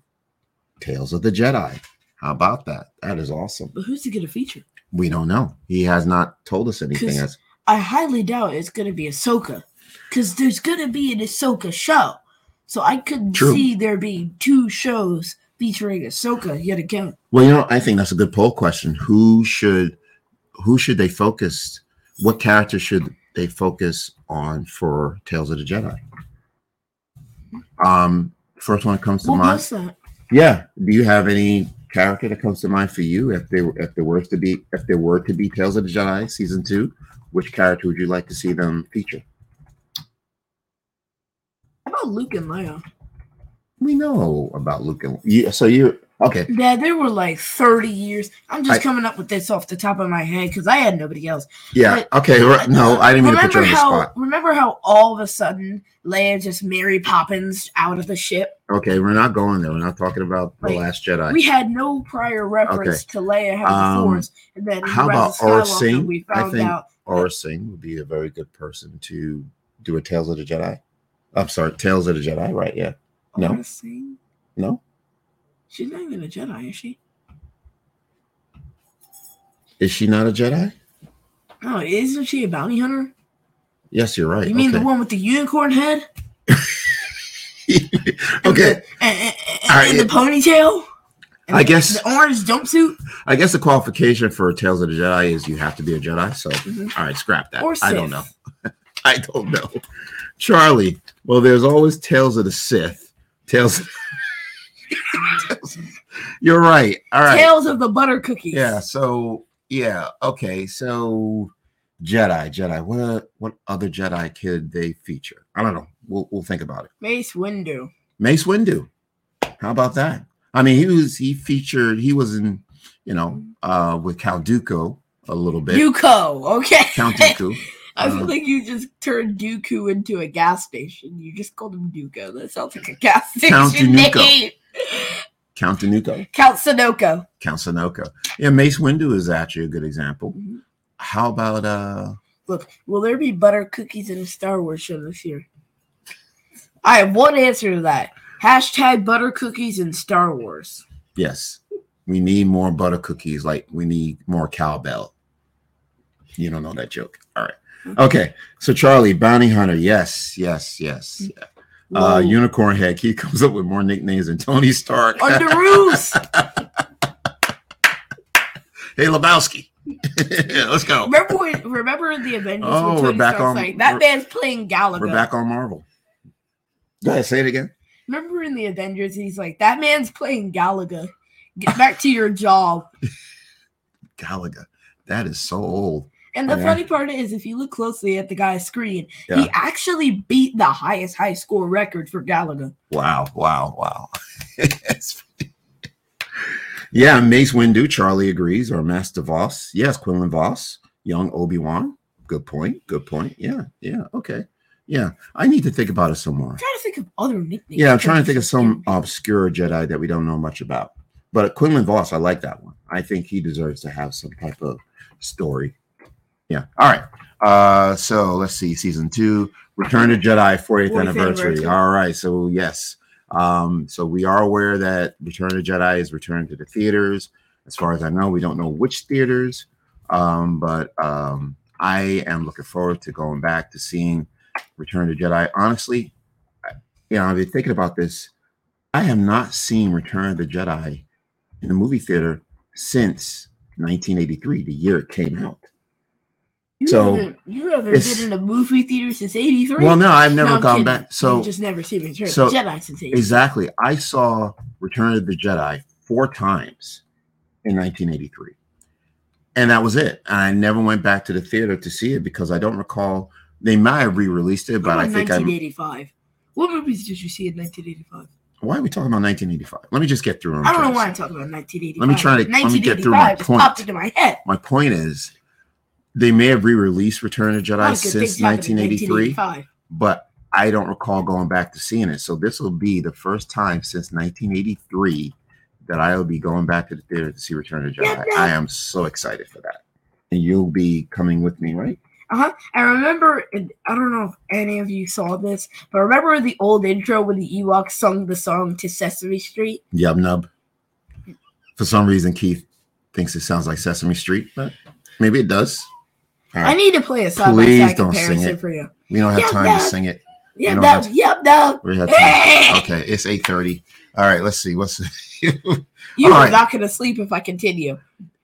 Tales of the Jedi. How about that? That is awesome. But who's it gonna feature? We don't know. He has not told us anything. As I highly doubt it's gonna be Ahsoka, because there's gonna be an Ahsoka show. So I couldn't True. see there being two shows featuring Ahsoka yet again. well, you know, I think that's a good poll question. Who should who should they focus? What character should they focus on for Tales of the Jedi? Um, first one that comes to mind. that? Yeah. Do you have any character that comes to mind for you if there if there were to be if there were to be Tales of the Jedi season two? Which character would you like to see them feature? How about Luke and Leia? We know about Luke and you. So you okay? Yeah, there were like 30 years. I'm just I- coming up with this off the top of my head because I had nobody else. Yeah. But- Okay. right- No, I didn't mean to put you on the how, spot. Remember how all of a sudden Leia just Mary Poppins out of the ship? Okay, we're not going there. We're not talking about the Wait, Last Jedi. We had no prior reference to Leia having Um, Force, and then how about of Aura Skywalker, Singh? I think- out Aurra Sing would be a very good person to do a Tales of the Jedi. I'm sorry, Tales of the Jedi, right? Yeah. No. Aurra Sing? No? She's not even a Jedi, is she? Is she not a Jedi? No, isn't she a bounty hunter? Yes, you're right. You mean okay. the one with the unicorn head? And okay. the, and, and- and the ponytail? And I the- guess- the orange jumpsuit? I guess the qualification for Tales of the Jedi is you have to be a Jedi. So, Mhm. all right, scrap that. Or Sith. I don't know. I don't know. Charlie, well, there's always Tales of the Sith. Tales. You're right. All right. Tales of the Butter Cookies. Yeah. So yeah. Okay. So Jedi, Jedi. What what other Jedi could they feature? I don't know. We'll we'll think about it. Mace Windu. Mace Windu. How about that? I mean, he was he featured. He was in you know uh with Count Dooku a little bit. Dooku. Okay. Count Dooku. I feel Uh, like you just turned Dooku into a gas station. You just called him Dooku. That sounds like a gas station Count name. Count Dooku. Count Sunoco. Count Sunoco. Yeah, Mace Windu is actually a good example. Mhm. How about uh? Look, will there be butter cookies in a Star Wars show this year? I have one answer to that. Hashtag butter cookies in Star Wars. Yes, we need more butter cookies. Like we need more cowbell. You don't know that joke. All right. Okay. So Charlie, bounty hunter. Yes, yes, yes. Uh, unicorn head. He comes up with more nicknames than Tony Stark. Underoos. hey, Lebowski. Let's go. remember when, remember in the Avengers Oh, when we're back Stark's on- like, that man's playing Galaga. We're back on Marvel. Go ahead. Say it again. Remember in the Avengers, he's like, that man's playing Galaga. Get back to your job. Galaga. That is so old. And the Yeah. funny part is, if you look closely at the guy's screen, Yeah. he actually beat the highest high score record for Galaga. Wow, wow, wow. Yeah, Mace Windu, Charlie agrees, or Master Vos. Yes, Quinlan Vos, young Obi-Wan. Good point. Good point. Yeah, yeah, okay. Yeah, I need to think about it some more. I'm trying to think of other nicknames. Yeah, I'm trying to think of some obscure Jedi that we don't know much about. But Quinlan Vos, I like that one. I think he deserves to have some type of story. Yeah. All right. Uh, so let's see, season two, Return to Jedi 40th, 40th anniversary. anniversary. All right. So yes. Um, so we are aware that Return to Jedi is returning to the theaters. As far as I know, we don't know which theaters. Um, but um, I am looking forward to going back to seeing Return to Jedi. Honestly, I- you know, I've been thinking about this. I have not seen Return of the Jedi in the movie theater since 1983, the year it came out. You So, haven't, you haven't been in a movie theater since '83. Well, no, I've never No, gone kidding. back. So you just never seen Return so- of the Jedi since '83. exactly, I saw Return of the Jedi four times in 1983, and that was it. And I never went back to the theater to see it because I don't recall. They might have re-released it, but I think I. 1985. What movies did you see in 1985? Why are we talking about 1985? Let me just get through. I'm don't know to why. I'm talking about 1985. Let me try to- let me get through my point. popped into my head. My point is, they may have re-released Return of the Jedi since things happened in 1983. 1985. but I don't recall going back to seeing it. So this will be the first time since 1983 that I will be going back to the theater to see Return of the Jedi. I am so excited for that. And you'll be coming with me, right? Uh-huh. I remember, I don't know if any of you saw this, but remember the old intro when the Ewoks sung the song to Sesame Street? Yub Nub. For some reason, Keith thinks it sounds like Sesame Street, but maybe it does. All I need to play a by Please side don't sing comparison it. for you. We don't have Yep, time to sing it. Yep, no, yep, no. We have time. Okay, it's 8:30. All right, let's see. What's You All are right. not going to sleep if I continue.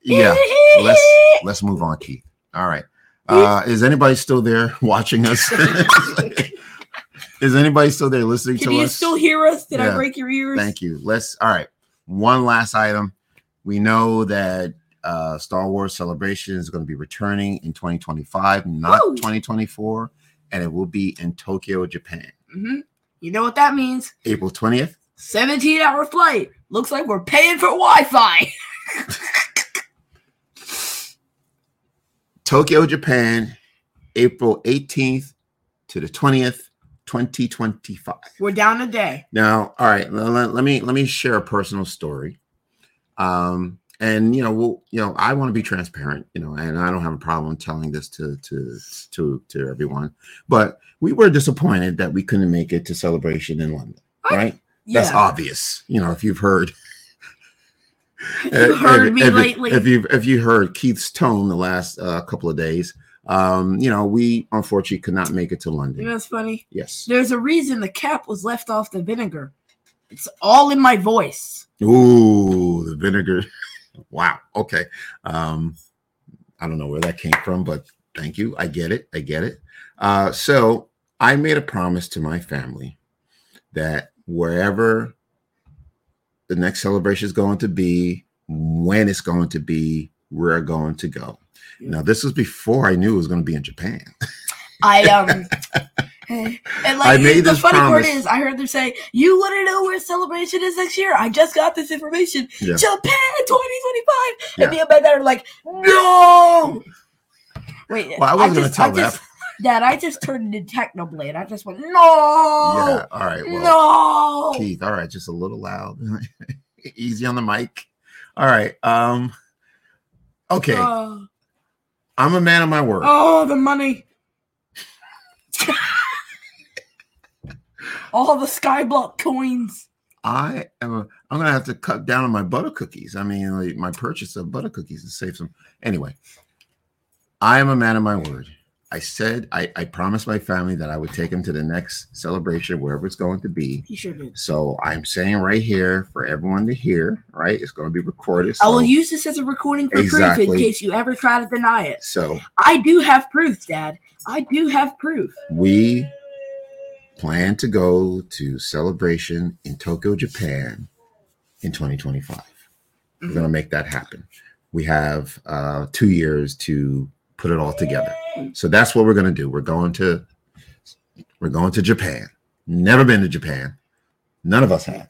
yeah. let's let's move on, Keith. All right. Uh, is anybody still there watching us? is anybody still there listening Can to us? Can you still hear us? Did I break your ears? Thank you. Let's all right. One last item. We know that uh Star Wars Celebration is going to be returning in 2025, not Woo! 2024, and it will be in Tokyo, Japan. hmm You know what that means? April 20th. 17 hour flight. Looks like we're paying for Wi Fi. Tokyo, Japan, April 18th to the 20th, 2025. We're down a day. Now, all right, let- let me let me share a personal story. Um, and you know, we'll, you know, I want to be transparent, you know, and I don't have a problem telling this to to to to everyone. But we were disappointed that we couldn't make it to celebration in London, I- right? Yeah. That's obvious, you know, if you've heard. You heard if, me if, lately. If you've if you heard Keith's tone the last uh, couple of days, um, you know, we unfortunately could not make it to London. You know what's funny? Yes. There's a reason the cap was left off the vinegar. It's all in my voice. Ooh, the vinegar. Wow. Okay. Um, I don't know where that came from, but thank you. I get it. I get it. Uh, so I made a promise to my family that wherever the next celebration is going to be, when it's going to be, we're going to go. Now, this was before I knew it was going to be in Japan. I um and like I made the funny part is I heard them say, You wanna know where celebration is next year? I just got this information. Yeah. Japan 2025. Yeah. And me and my dad are like, No Wait, Well, I wasn't going to tell I that. just- Dad, I just turned into Technoblade. I just went, No yeah. All right. Well, No Keith. All right, just a little loud. Easy on the mic. All right. Um okay. Oh, I'm a man of my word. oh, the money. All the skyblock coins. I am a, I'm gonna have to cut down on my butter cookies. I mean like my purchase of butter cookies to save some anyway. I am a man of my word. I said I, I promised my family that I would take them to the next celebration, wherever it's going to be. He sure did. So I'm saying right here for everyone to hear, right? It's going to be recorded. I will use this as a recording for proof in case you ever try to deny it. so I do have proof, Dad. I do have proof. we plan to go to celebration in Tokyo, Japan in 2025. We're Mhm. going to make that happen. We have uh, two years to put it all together. So that's what we're going to do. We're going to we're going to Japan. Never been to Japan. None of us have.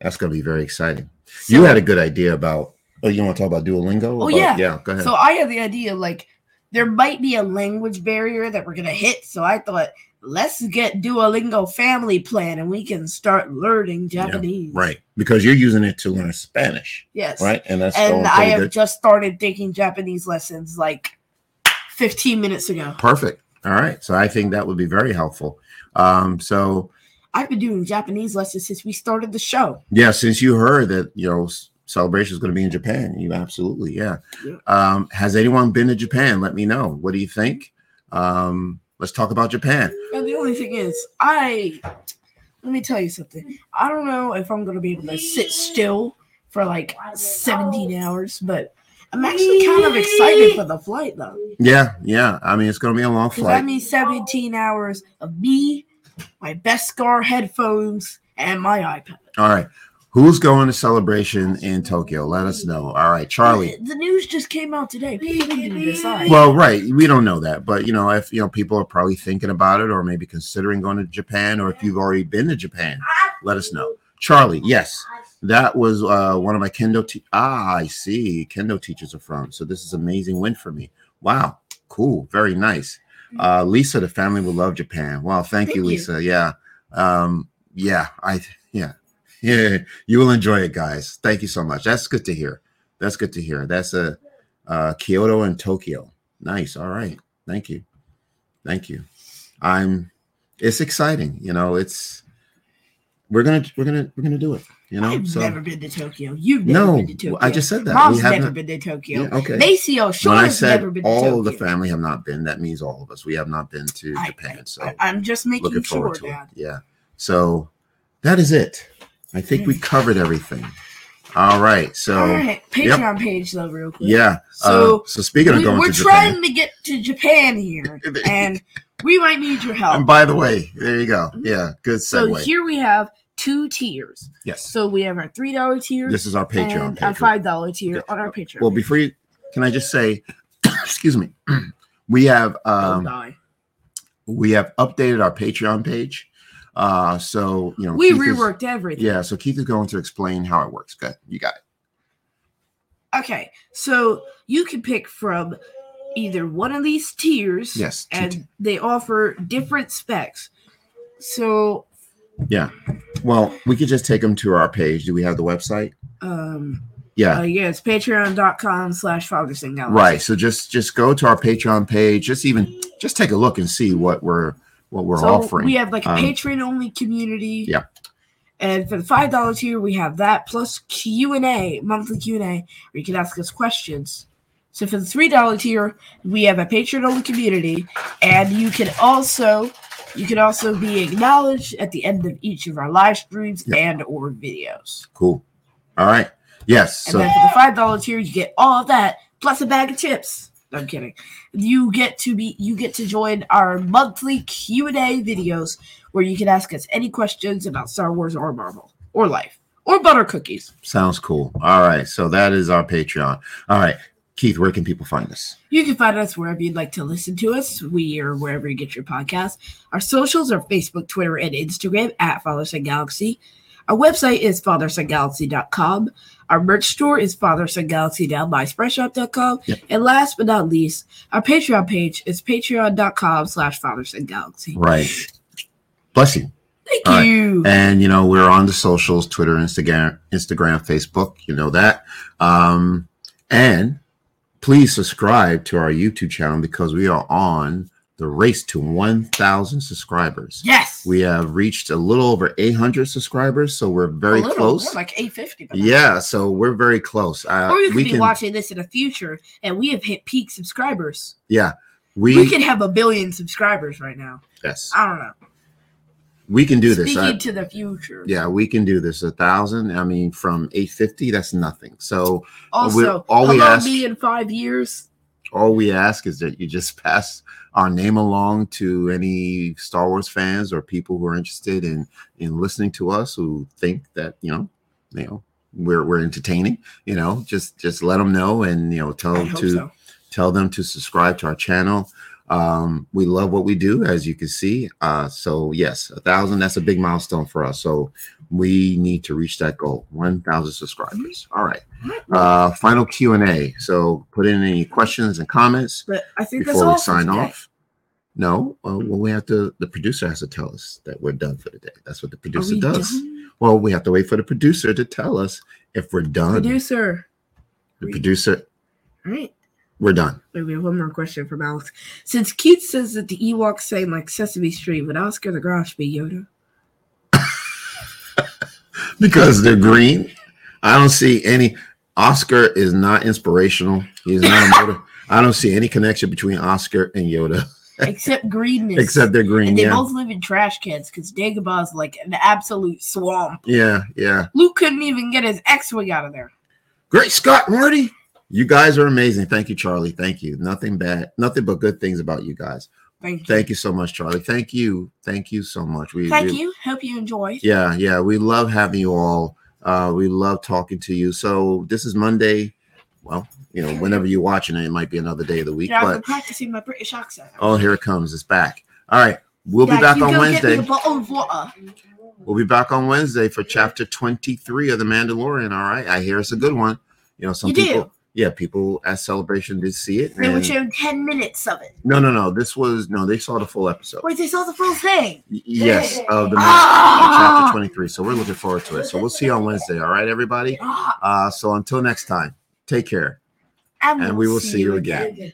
That's going to be very exciting. you had a good idea about. Oh, you want to talk about Duolingo? Oh, About- yeah. yeah. Go ahead. So I had the idea like there might be a language barrier that we're gonna hit. So I thought let's get Duolingo family plan and we can start learning Japanese. Right. Because you're using it to learn Spanish. Yes. Right. And that's And I have good. just started taking Japanese lessons like 15 minutes ago. Perfect. All right. So I think that would be very helpful. Um, so I've been doing Japanese lessons since we started the show. yeah, since you heard that you know celebration is going to be in Japan, you absolutely yeah. Yeah. Um, has anyone been to Japan? Let me know. What do you think? Um, let's talk about Japan. And the only thing is, I let me tell you something. I don't know if I'm gonna be able to sit still for like 17 hours, but I'm actually kind of excited for the flight though. Yeah, yeah. I mean, it's going to be a long flight. I mean, 17 hours of me, my best scar headphones, and my iPad. All right. Who's going to celebration in Tokyo? Let us know. All right, Charlie. The, news just came out today. People didn't decide. Well, right. We don't know that, but you know, if you know people are probably thinking about it or maybe considering going to Japan, or if you've already been to Japan, let us know. Charlie, yes, that was uh, one of my kendo. Te- ah, I see. Kendo teachers are from. So this is amazing win for me. Wow, cool, very nice. Uh, Lisa, the family will love Japan. Wow, thank, Thank you, you. Lisa. Yeah, um, yeah, I yeah, yeah. You will enjoy it, guys. Thank you so much. That's good to hear. That's good to hear. That's a uh, Kyoto and Tokyo. Nice. All right. Thank you. Thank you. I'm. It's exciting. You know, it's. We're gonna we're gonna we're gonna do it. You know. I've so never been to Tokyo. You've never no, been to Tokyo. I just said that. Mom's never been to Tokyo. Yeah, okay. Maceo when Shore I has said never been to all Tokyo. of the family have not been, that means all of us. We have not been to I- Japan. So I, am just making looking sure, forward to Dad. it. Yeah. So that is it. I think we covered everything. All right. So All right, Patreon page though, real quick. yeah. So, uh, so speaking of we, going we're to Japan, trying to get to Japan here, and we might need your help. and by the way, there you go. Yeah, good segue. so here we have two tiers. yes. So we have our three dollar tier This is our Patreon and our five dollar tier on our Patreon. Well, before you, can I just say, excuse me, we have um, die. we have updated our Patreon page. Uh, so you know, We Keith is- reworked everything. yeah, so Keith is going to explain how it works. Good, you got it. Okay, so you can pick from either one of these tiers. Yes, and tiers. they offer different specs. So, Yeah. Well, we could just take them to our page. Do we have the website? um, Yeah. uh, yeah, it's patreon.com slash father son right. So just just go to our Patreon page. Just even just take a look and see what we're what we're so offering. we have like a Um, patron only community. yeah. And for the five dollar tier, we have that plus Q and A, monthly Q and A, where you can ask us questions. So for the three dollar tier, we have a patron only community, and you can also you can also be acknowledged at the end of each of our live streams Yeah. and or videos. cool. All right. Yes. And So then for the five dollar tier, you get all of that plus a bag of chips. I'm kidding. You get to be you get to join our monthly Q and A videos where you can ask us any questions about Star Wars or Marvel or life or butter cookies. sounds cool. All right. So that is our Patreon. All right. Keith, where can people find us? You can find us wherever you'd like to listen to us. We are wherever you get your podcast. Our socials are Facebook, Twitter, and Instagram at Father Son Galaxy. Our website is fathersongalaxy.com. Our merch store is fathersongalaxy.myspreadshop.com. Yep. And last but not least, our Patreon page is patreon.com slash fathersongalaxy. Right. Bless you. Thank All right. you. And you know, we're on the socials, Twitter, Instagram, Instagram, Facebook, you know that. Um, and please subscribe to our YouTube channel because we are on the race to 1,000 subscribers. yes. We have reached a little over 800 subscribers, so we're very little, close. we're like 850. Yeah, so we're very close. Uh, Or you could we be can, watching this in the future and we have hit peak subscribers. yeah, We, we, could have a billion subscribers right now. yes, I don't know. we can do this. Speaking to the future. yeah, we can do this. A thousand. I mean, from 850, that's nothing. So Also, all we ask- me in five years. All we ask is that you just pass our name along to any Star Wars fans or people who are interested in in listening to us who think that you know you know we're we're entertaining you know just just let them know and you know tell them to so. tell them to subscribe to our channel um we love what we do as you can see uh so yes a thousand that's a big milestone for us so we need to reach that goal 1000 subscribers all right uh final q and a so put in any questions and comments But I think that's before we sign today. off. No, uh, well, we have to. The producer has to tell us that we're done for the day. That's what the producer does. done? Well, we have to wait for the producer to tell us if we're done. Producer. the producer, All right. We're done. Wait, we have one more question from Alex. Since Keith says that the Ewoks sound like Sesame Street, would Oscar the Grouch be Yoda? because they're green. I don't see any. Oscar is not inspirational. He's not a motor. I don't see any connection between Oscar and Yoda, Except greenness. except they're green. and they Yeah, both live in trash cans because Dagobah is like an absolute swamp. yeah, yeah. Luke couldn't even get his X-wing out of there. Great Scott, Marty. You guys are amazing. Thank you, Charlie. Thank you. Nothing bad, nothing but good things about you guys. Thank you. Thank you so much, Charlie. Thank you. Thank you so much. We Thank we- you. Hope you enjoy. Yeah, yeah. We love having you all. Uh, we love talking to you. So this is Monday. Well, you know, whenever you're watching it, it might be another day of the week. Yeah, I've been practicing my British accent. oh, here it comes. It's back. All right. We'll be Dad, back on go Get me Wednesday. a bottle of water. We'll be back on Wednesday for chapter 23 of The Mandalorian. All right. I hear it's a good one. You know, some You people, do. Yeah, people at Celebration did see it. They would and- show ten minutes of it. no, no, no. This was, no, they saw the full episode. Wait, they saw the full thing. Y- Yes, of the Ah! chapter 23. So we're looking forward to it. So we'll see you on Wednesday. All right, everybody. Ah, Uh, so until next time, take care. And we will see you again. again.